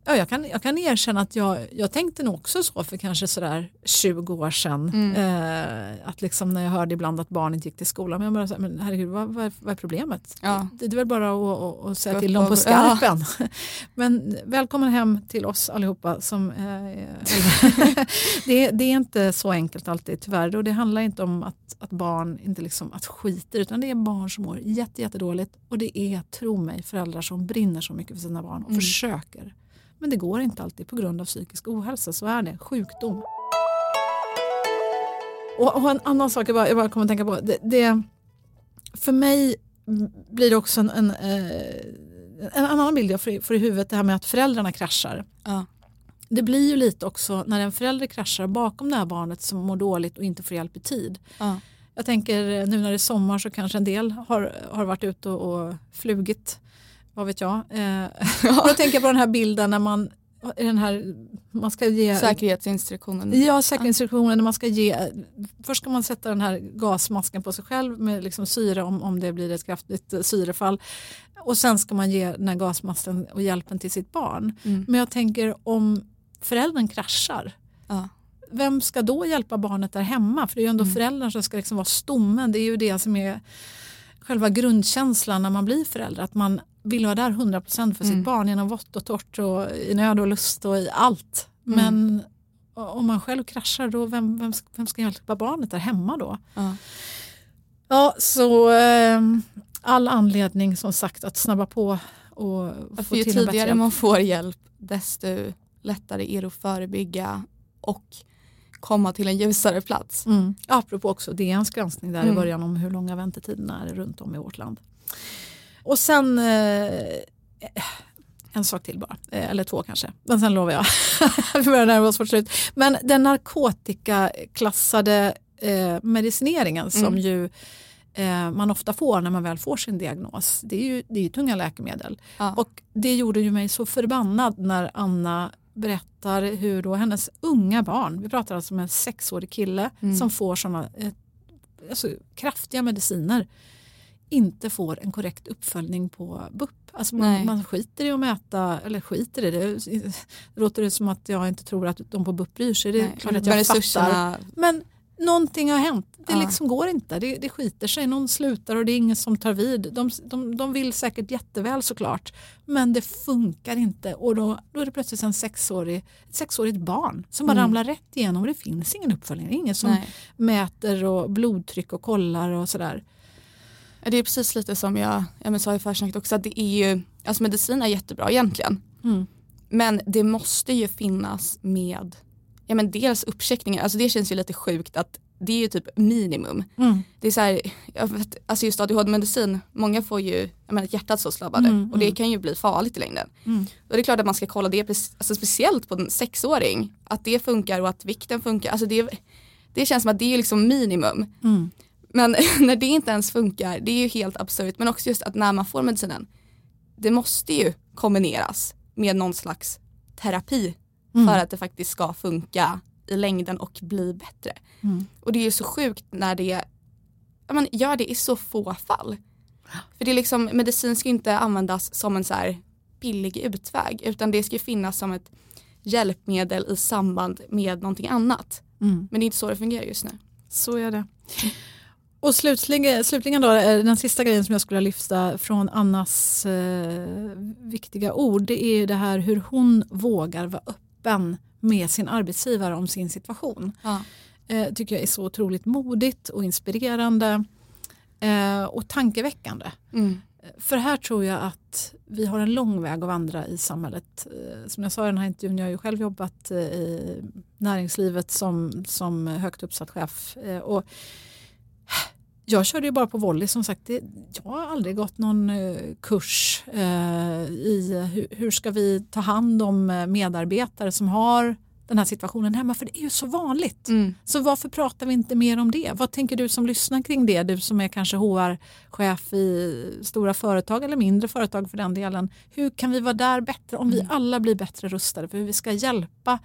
Ja, jag, kan, jag kan erkänna att jag, jag tänkte nog också så för kanske sådär 20 år sedan. Mm. Eh, att liksom när jag hörde ibland att barn inte gick till skolan. Men jag bara, så men herregud, vad, vad, vad är problemet? Ja. Det, det, är väl bara att, att, att säga till dem på skarpen. Ja. men välkommen hem till oss allihopa. Som, eh, det, det, är inte så enkelt alltid tyvärr. Och det handlar inte om att, att barn inte liksom, att skiter utan det är barn som mår jätte, jättedåligt. Och det är, tro mig, föräldrar som brinner så mycket för sina barn och mm. försöker men det går inte alltid på grund av psykisk ohälsa, så är det. Sjukdom. Och, och en annan sak jag bara, jag bara kommer att tänka på. Det, det, för mig blir det också en, en, eh, en annan bild jag får, får i huvudet, det här med att föräldrarna kraschar. Ja. Det blir ju lite också när en förälder kraschar bakom det här barnet som mår dåligt och inte får hjälp i tid. Ja. Jag tänker nu när det är sommar så kanske en del har, har varit ute och, och flugit vad vet jag. Eh, jag tänker på den här bilden när man den här, man ska ge, Säkerhetsinstruktionen. Ja, säkerhetsinstruktionen. När man ska ge, först ska man sätta den här gasmasken på sig själv med liksom syre om, om det blir ett kraftigt syrefall. Och sen ska man ge den här gasmasken och hjälpen till sitt barn. Mm. Men jag tänker om föräldern kraschar. Ja. Vem ska då hjälpa barnet där hemma? För det är ju ändå mm. föräldern som ska liksom vara stommen. Det är ju det som är själva grundkänslan när man blir förälder. Att man vill vara där 100% för mm. sitt barn genom vått och torrt och i nöd och lust och i allt. Mm. Men om man själv kraschar, då vem, vem, vem ska hjälpa barnet där hemma då? Ja, ja så eh, all anledning som sagt att snabba på och ja, få till Ju tidigare man får hjälp desto lättare är det att förebygga och komma till en ljusare plats. Mm. Apropå också DNs granskning där mm. i början om hur långa väntetiderna är runt om i vårt land. Och sen eh, en sak till bara, eh, eller två kanske, men sen lovar jag. Vi börjar närma oss vårt slut. Men den narkotikaklassade eh, medicineringen mm. som ju eh, man ofta får när man väl får sin diagnos, det är ju, det är ju tunga läkemedel. Ja. Och det gjorde ju mig så förbannad när Anna berättar hur då hennes unga barn, vi pratar alltså om en sexårig kille Mm. som får sådana eh, alltså, kraftiga mediciner inte får en korrekt uppföljning på BUP. Alltså man, man skiter i att mäta, eller skiter i det, det låter det som att jag inte tror att de på BUP bryr sig. Det är Nej, klart att jag fattar. Men någonting har hänt. Det Ja. liksom går inte. Det, det skiter sig. Någon slutar och det är ingen som tar vid. De, de, de vill säkert jätteväl såklart. Men det funkar inte. Och då, då är det plötsligt en sexårig, ett sexårigt barn som bara Mm. ramlar rätt igenom. Och det finns ingen uppföljning. Det är ingen som Nej. mäter och blodtryck och kollar och sådär. Det är precis lite som jag, jag sa i försnacket också, att det är ju, alltså medicin är jättebra egentligen. Mm. Men det måste ju finnas med, ja men dels uppcheckningar, alltså det känns ju lite sjukt att det är ju typ minimum. Mm. Det är så här, jag vet, alltså just ADHD-medicin, många får ju, jag menar hjärtat så slabbade Mm, och det mm. kan ju bli farligt i längden. Mm. Och det är klart att man ska kolla det, alltså speciellt på en sexåring, att det funkar och att vikten funkar. Alltså det, det känns som att det är liksom minimum. Mm. Men när det inte ens funkar, det är ju helt absurt. Men också just att när man får medicinen, det måste ju kombineras med någon slags terapi Mm. för att det faktiskt ska funka i längden och bli bättre. Mm. Och det är ju så sjukt när det ja, men gör det i så få fall. För det är liksom, medicin ska inte användas som en så här billig utväg utan det ska finnas som ett hjälpmedel i samband med någonting annat. Mm. Men det är inte så det fungerar just nu. Så är det. Och slutligen, slutligen då, eh, den sista grejen som jag skulle lyfta från Annas eh, viktiga ord, det är ju det här hur hon vågar vara öppen med sin arbetsgivare om sin situation. Ja. Eh, tycker jag är så otroligt modigt och inspirerande eh, och tankeväckande. Mm. För här tror jag att vi har en lång väg att vandra i samhället. Eh, Som jag sa i den här intervjun, jag har ju själv jobbat eh, i näringslivet som, som högt uppsatt chef. Och jag körde ju bara på volley som sagt. Det, jag har aldrig gått någon eh, kurs eh, i hur, hur ska vi ta hand om eh, medarbetare som har den här situationen hemma. För det är ju så vanligt. Mm. Så varför pratar vi inte mer om det? Vad tänker du som lyssnar kring det? Du som är kanske HR-chef i stora företag eller mindre företag för den delen. Hur kan vi vara där bättre om vi alla blir bättre rustade för hur vi ska hjälpa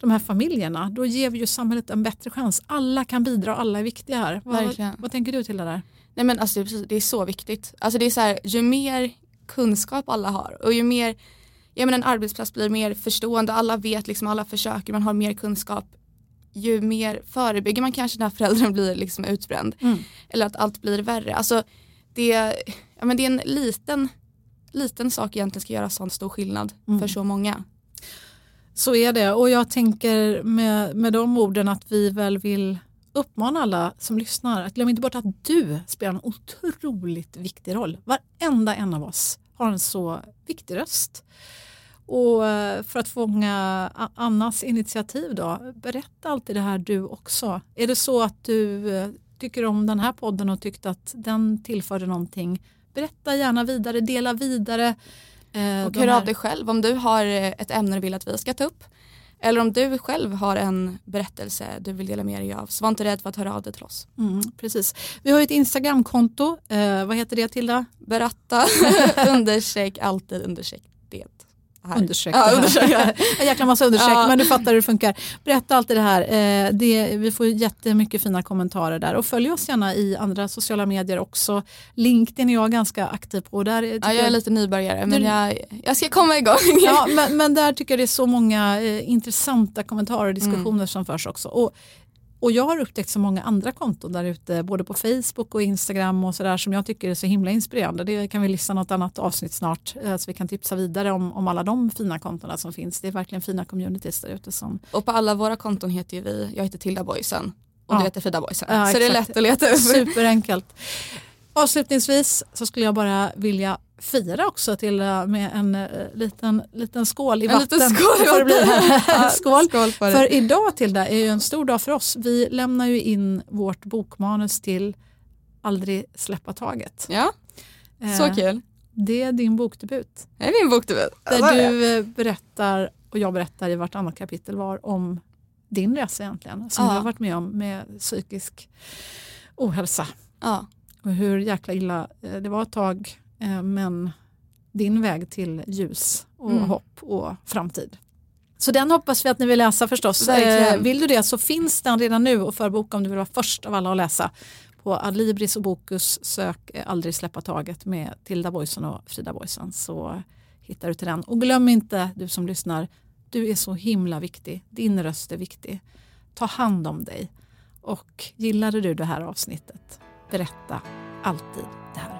de här familjerna? Då ger vi ju samhället en bättre chans. Alla kan bidra, alla är viktiga här. Vad, vad tänker du till det där? Nej men alltså det är, precis, det är så viktigt. Alltså det är så här, ju mer kunskap alla har och ju mer, jag menar en arbetsplats blir mer förstående, alla vet liksom, alla försöker, man har mer kunskap. Ju mer förebygger man kanske när föräldern blir liksom utbränd. Mm. Eller att allt blir värre. Alltså det, ja, men det är en liten, liten sak egentligen ska göra sån stor skillnad Mm. för så många. Så är det och jag tänker med, med de orden att vi väl vill uppmana alla som lyssnar att glöm inte bort att du spelar en otroligt viktig roll. Varenda en av oss har en så viktig röst. Och eh, för att fånga Annas initiativ då, berätta alltid det här du också. Är det så att du eh, tycker om den här podden och tyckte att den tillförde någonting, berätta gärna vidare, dela vidare eh, Och hör här- av dig själv om du har eh, ett ämne du vill att vi ska ta upp. Eller om du själv har en berättelse du vill dela med dig av. Så var inte rädd för att höra av dig till oss. Mm, precis. Vi har ett Instagramkonto. Eh, vad heter det Tilda? Berätta understreck alltid understreck. Här. Understreck. Ja, understreck. en jäkla massa understreck Ja. men du fattar hur det funkar. Berätta alltid det här. Eh, det, vi får jättemycket fina kommentarer där och följ oss gärna i andra sociala medier också. LinkedIn är jag ganska aktiv på. Där Ja, jag är lite nybörjare men Du- jag, jag ska komma igång. Ja, men, men där tycker jag det är så många eh, intressanta kommentarer och diskussioner Mm. som förs också. Och, och jag har upptäckt så många andra konton där ute, både på Facebook och Instagram och sådär som jag tycker är så himla inspirerande. Det kan vi lista något annat avsnitt snart eh, så vi kan tipsa vidare om, om alla de fina kontona som finns. Det är verkligen fina communities där ute som Och på alla våra konton heter ju vi, jag heter Tilda Boysen och Ja. du heter Frida Boysen. Ja, så det är exakt. lätt att leta upp. Superenkelt. Avslutningsvis så skulle jag bara vilja fira också till eh, med en eh, liten, liten skål i En vatten. liten skål i Det får det bli. vatten. Ja, skål. skål det. För idag Tilda är ju en stor dag för oss. Vi lämnar ju in vårt bokmanus till Aldrig släppa taget. Ja, Eh, så kul. Det är din bokdebut. Det är min bokdebut. Där du eh, berättar och jag berättar i vartannat kapitel var om din resa egentligen. Som Ja. du har varit med om med psykisk ohälsa. Ja. Och hur jäkla illa eh, det var ett tag eh, men din väg till ljus och Mm. hopp och framtid. Så den hoppas vi att ni vill läsa förstås. Verkligen. Eh, vill du det så finns den redan nu och förboka om du vill vara först av alla att läsa. På Adlibris och Bokus sök eh, Aldrig släppa taget med Tilda Boysen och Frida Boysen så hittar du till den. Och glöm inte du som lyssnar, du är så himla viktig. Din röst är viktig. Ta hand om dig. Och gillade du det här avsnittet, berätta alltid det här.